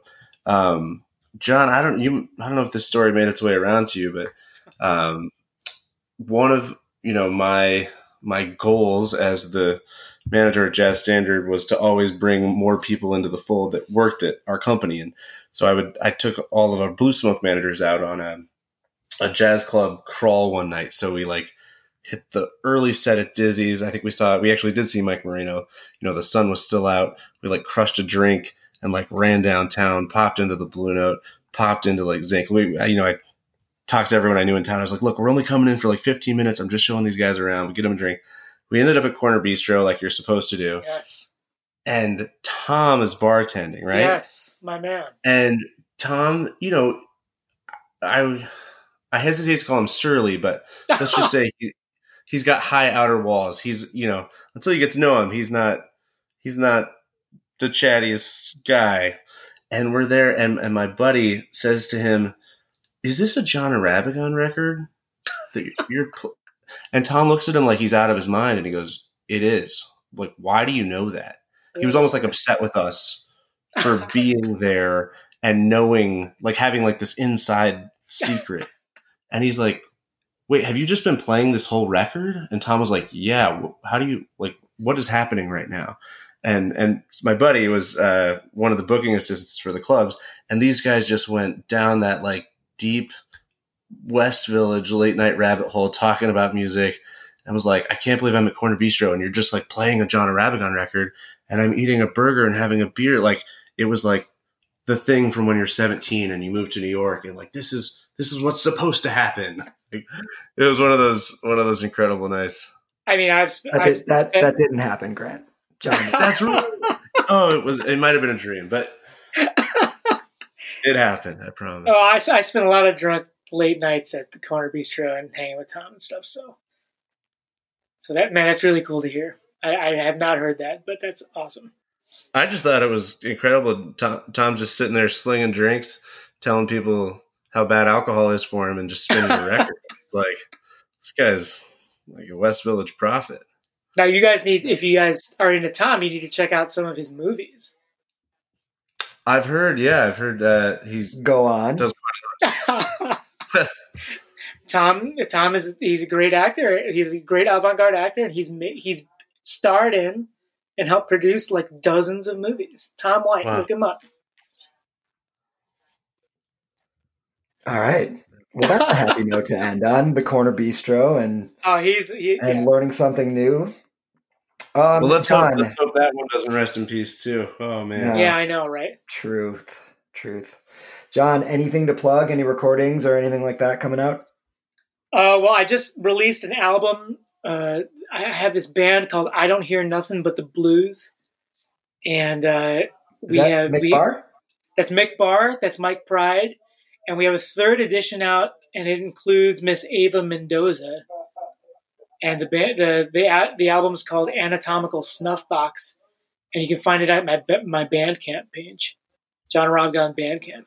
um, John, I don't you I don't know if this story made its way around to you, but um, one of you know my my goals as the manager at Jazz Standard was to always bring more people into the fold that worked at our company, and so I would I took all of our Blue Smoke managers out on a a jazz club crawl one night. So we like hit the early set at Dizzy's. I think we saw we actually did see Mike Marino. You know, the sun was still out. We like crushed a drink and like ran downtown, popped into the Blue Note, popped into like Zinc. We, you know, I talked to everyone I knew in town. I was like, look, we're only coming in for like 15 minutes. I'm just showing these guys around. We get them a drink. We ended up at Corner Bistro like you're supposed to do. Yes. And Tom is bartending, right? Yes, my man. And Tom, you know, I I hesitate to call him surly, but let's just (laughs) say he, he's got high outer walls. He's you know until you get to know him, he's not he's not the chattiest guy. And we're there, and, and my buddy says to him, "Is this a John Irabagon record that you're?" Pl-? And Tom looks at him like he's out of his mind, and he goes, "It is. Like, why do you know that?" He was almost like upset with us for (laughs) being there and knowing, like having like this inside secret. And he's like, wait, have you just been playing this whole record? And Tom was like, yeah. How do you like? What is happening right now? And and my buddy was uh, one of the booking assistants for the clubs, and these guys just went down that like deep West Village late night rabbit hole talking about music. I was like, I can't believe I'm at Corner Bistro and you're just like playing a John Irabagon record and I'm eating a burger and having a beer. Like it was like the thing from when you're 17 and you move to New York and like this is this is what's supposed to happen. (laughs) Like, it was one of those one of those incredible nights. I mean, I've, that, I've did, that, that didn't happen, Grant. John, that's right. (laughs) oh, it was. It might have been a dream, but it happened. I promise. Oh, I, I spent a lot of drunk late nights at the corner bistro and hanging with Tom and stuff. So, so that man, that's really cool to hear. I, I have not heard that, but that's awesome. I just thought it was incredible. Tom, Tom's just sitting there slinging drinks, telling people how bad alcohol is for him, and just spinning the record. (laughs) It's like this guy's like a West Village prophet. Now, you guys need, if you guys are into Tom, you need to check out some of his movies. I've heard, yeah, I've heard uh, he's go on. Does (laughs) Tom, Tom is he's a great actor. He's a great avant-garde actor, and he's he's starred in and helped produce like dozens of movies. Tom White, wow. look him up. All right. Well, that's a happy (laughs) note to end on. The Corner Bistro and oh, he's he, and yeah. learning something new. Um, well, let's hope, let's hope, that one doesn't rest in peace too. Oh man, no. yeah, I know, right? Truth, truth. John, anything to plug? Any recordings or anything like that coming out? Uh, well, I just released an album. Uh, I have this band called I Don't Hear Nothing But the Blues, and uh, we have Mick we, Barr. That's Mick Barr. That's Mike Pride, and we have a third edition out, and it includes Miss Ava Mendoza. And the band, the the the is called Anatomical Snuff Box, and you can find it at my my Bandcamp page, John Irabagon Bandcamp.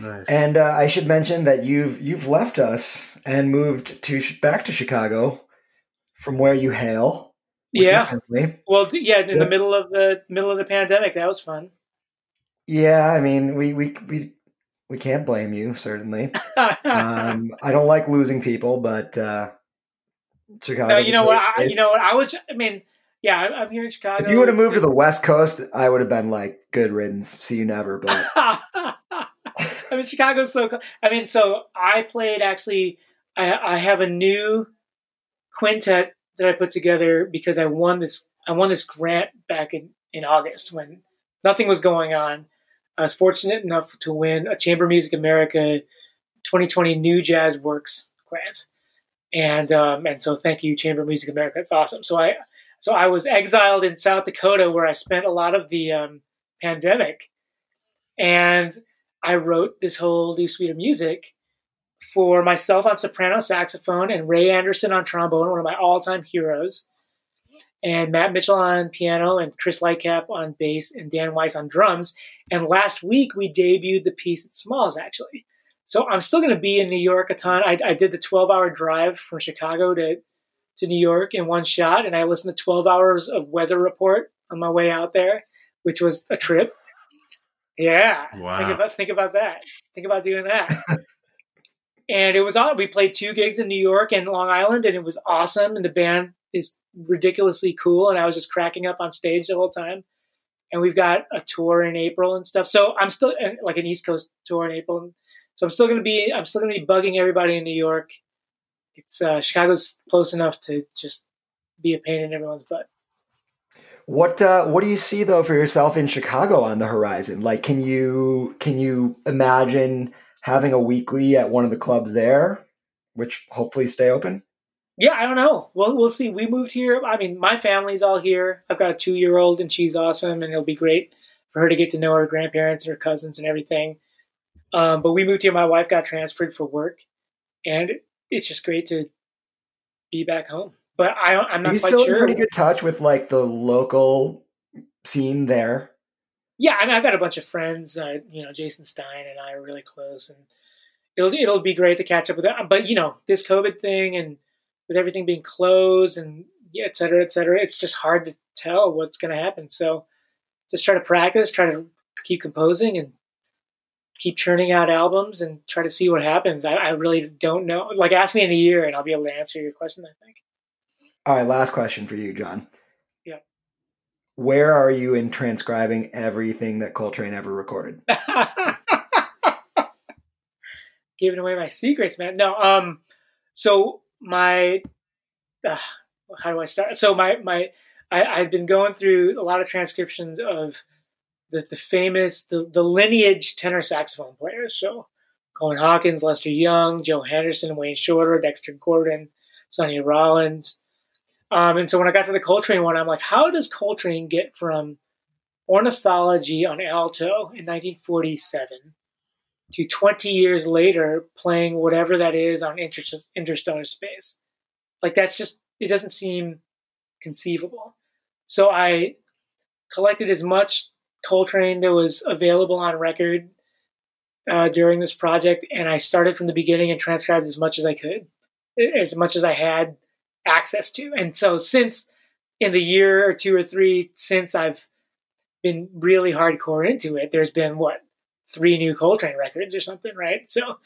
Nice. And uh, I should mention that you've you've left us and moved to back to Chicago from where you hail. Yeah. Well, yeah, in the middle of the middle of the pandemic, that was fun. Yeah, I mean, we we we we can't blame you certainly. (laughs) um, I don't like losing people, but uh, Chicago. No, you know what? I, you know what? I was. I mean, yeah, I'm here in Chicago. If you would have moved to the West Coast, I would have been like, "Good riddance, see you never." But (laughs) I mean, Chicago's so. I mean, so I played actually. I, I have a new quintet that I put together because I won this. I won this grant back in in August when nothing was going on. I was fortunate enough to win a Chamber Music America 2020 New Jazz Works grant, and um, and so thank you Chamber Music America. It's awesome. So I so I was exiled in South Dakota where I spent a lot of the um, pandemic, and I wrote this whole new suite of music for myself on soprano saxophone and Ray Anderson on trombone, one of my all-time heroes, and Matt Mitchell on piano and Chris Lightcap on bass and Dan Weiss on drums. And last week we debuted the piece at Smalls actually. So I'm still going to be in New York a ton. I, I did the 12-hour drive from Chicago to to New York in one shot, and I listened to 12 hours of weather report on my way out there, which was a trip. Yeah. Wow. Think about think about that. Think about doing that. and it was on. We played two gigs in New York and Long Island, and it was awesome. And the band is ridiculously cool, and I was just cracking up on stage the whole time. And we've got a tour in April and stuff. So I'm still like an East Coast tour in April. So I'm still going to be I'm still going to be bugging everybody in New York. It's uh, Chicago's close enough to just be a pain in everyone's butt. What uh, what do you see though for yourself in Chicago on the horizon? Like, can you can you imagine having a weekly at one of the clubs there, which hopefully stay open? Yeah, I don't know. Well, we'll see. We moved here. I mean, my family's all here. I've got a two year old, and she's awesome, and it'll be great for her to get to know her grandparents and her cousins and everything. Um, but we moved here. My wife got transferred for work, and it's just great to be back home. But I, I'm not Are you quite still sure. in pretty good touch with like the local scene there? yeah, I mean, I've got a bunch of friends. Uh, you know, Jason Stein and I are really close, and it'll it'll be great to catch up with them. But you know, this COVID thing and with everything being closed and yeah, et cetera, et cetera, it's just hard to tell what's going to happen. So just try to practice, try to keep composing, and keep churning out albums, and try to see what happens. I, I really don't know. Like, ask me in a year, and I'll be able to answer your question. I think. All right, last question for you, John. Yeah. Where are you in transcribing everything that Coltrane ever recorded? (laughs) Giving away my secrets, man. No, um, so my, uh, how do I start? So my my, I, I've been going through a lot of transcriptions of the the famous the the lineage tenor saxophone players. So Coleman Hawkins, Lester Young, Joe Henderson, Wayne Shorter, Dexter Gordon, Sonny Rollins. Um, and so when I got to the Coltrane one, I'm like, how does Coltrane get from ornithology on alto in 1947 to 20 years later playing whatever that is on inter- interstellar space? Like that's just it doesn't seem conceivable. So I collected as much Coltrane that was available on record uh, during this project, and I started from the beginning and transcribed as much as I could, as much as I had access to. And so since in the year or two or three since I've been really hardcore into it, there's been what three new Coltrane records or something, right? So,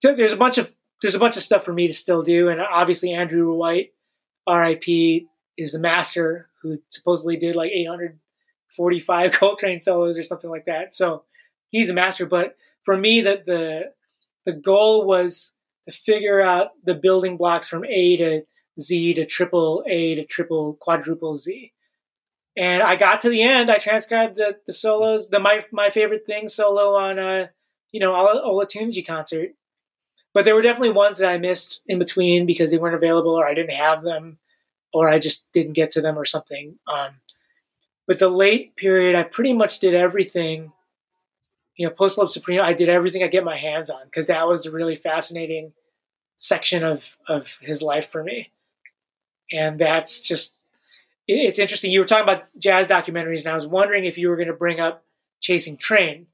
so there's a bunch of there's a bunch of stuff for me to still do, and obviously Andrew White, R.I.P. is the master who supposedly did like 845 Coltrane (laughs) solos or something like that. So he's a master. But for me, that the the goal was to figure out the building blocks from A to Z to triple A to triple quadruple Z. And I got to the end. I transcribed the, the solos, the my my favorite thing solo on uh you know Olatunji concert. But there were definitely ones that I missed in between because they weren't available or I didn't have them or I just didn't get to them or something. Um, but the late period, I pretty much did everything. You know, post love supreme, I did everything I get my hands on because that was a really fascinating section of of his life for me and that's just it's interesting. You were talking about jazz documentaries, and I was wondering if you were going to bring up Chasing Trane,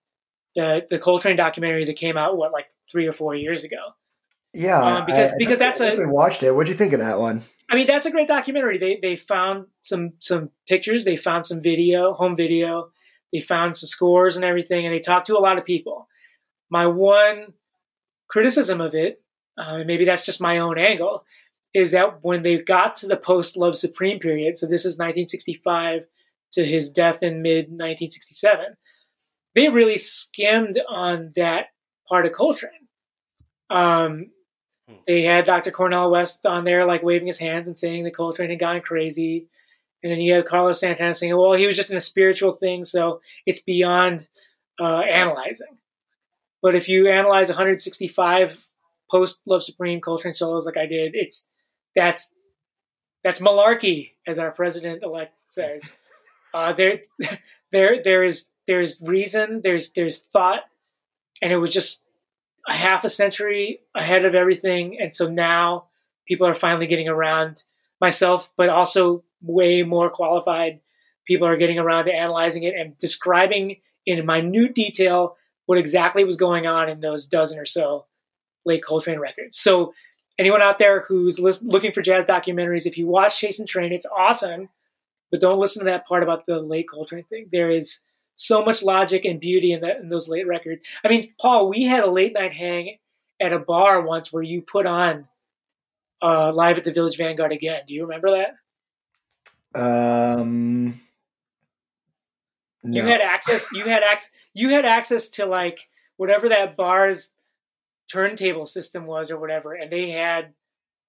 the the Coltrane documentary that came out what like three or four years ago. Yeah, Um, because- I- because I that's a- watched it. What'd you think of that one? I mean, that's a great documentary. They they found some some pictures, they found some video, home video, they found some scores and everything, and they talked to a lot of people. My one criticism of it, uh, maybe that's just my own angle, is that when they got to the post Love Supreme period, so this is 1965 to his death in mid 1967, they really skimmed on that part of Coltrane. Um, they had Dr. Cornel West on there, like waving his hands and saying the Coltrane had gone crazy. And then you have Carlos Santana saying, well, he was just in a spiritual thing, so it's beyond uh, analyzing. But if you analyze 165 post Love Supreme Coltrane solos like I did, it's that's that's malarkey, as our president elect says. (laughs) Uh, there, (laughs) there, there is there's reason, there's there's thought, and it was just a half a century ahead of everything, and so now people are finally getting around. Myself, but also way more qualified people are getting around to analyzing it and describing in minute detail what exactly was going on in those dozen or so late Coltrane records. So anyone out there who's listen, looking for jazz documentaries, if you watch Chasing Trane, it's awesome, but don't listen to that part about the late Coltrane thing. There is so much logic and beauty in that in those late records. I mean, Paul, we had a late night hang at a bar once where you put on uh, live at the Village Vanguard again. Do you remember that? Um, no. You had access. You had access. You had access to like whatever that bar's turntable system was or whatever, and they had.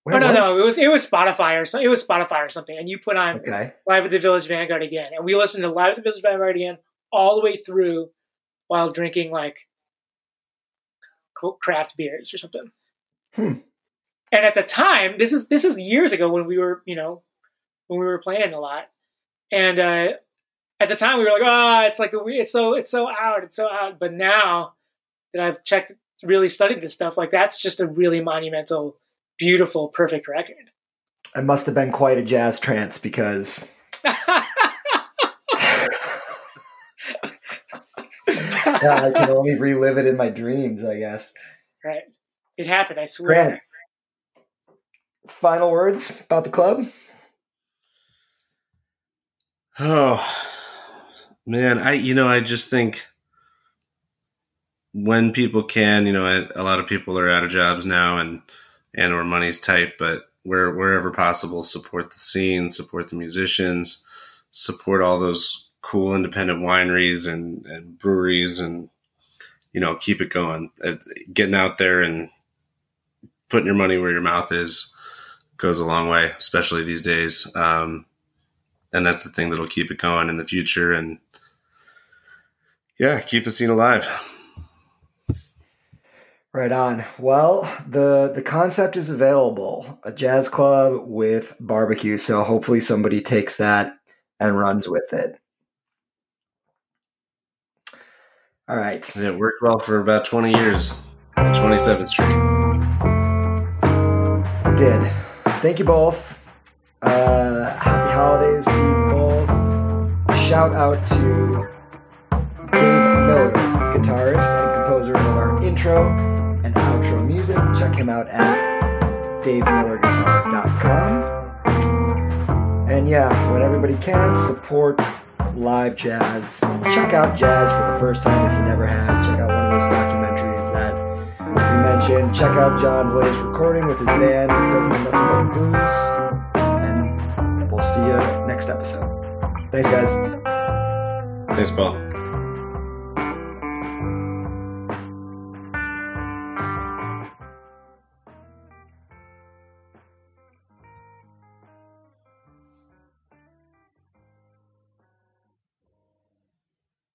Where oh no, no, it was it was Spotify or something. It was Spotify or something, and you put on Okay. Live at the Village Vanguard again, and we listened to Live at the Village Vanguard again all the way through, while drinking like craft beers or something. Hmm. And at the time, this is this is years ago when we were you know when we were playing a lot, and uh, at the time we were like, oh, it's like the it's so it's so out, it's so out. But now that I've checked really studied this stuff, like that's just a really monumental, beautiful, perfect record. It must have been quite a jazz trance because yeah, I can only relive it in my dreams, I guess. Right. It happened, I swear. Grant, final words about the club? Oh man, I you know I just think when people can, you know, I, a lot of people are out of jobs now and and or money's tight, but where wherever possible, support the scene, support the musicians, support all those cool independent wineries and, and breweries, and you know, keep it going. Getting out there and putting your money where your mouth is goes a long way, especially these days. Um, and that's the thing that'll keep it going in the future. And yeah keep the scene alive. Right on. Well the the concept is available a jazz club with barbecue. So hopefully somebody takes that and runs with it all right it worked well for about 20 years on 27th street did thank you both uh, happy holidays to you both. Shout out to Dave Miller, guitarist and composer of our intro and outro music. Check him out at davemillerguitar.com. And yeah, when everybody can, support live jazz. Check out jazz for the first time if you never had. Check out one of those documentaries that we mentioned. Check out John's latest recording with his band, Don't Know Nothing But the Booze. And we'll see you next episode. Thanks, guys. Thanks, Paul.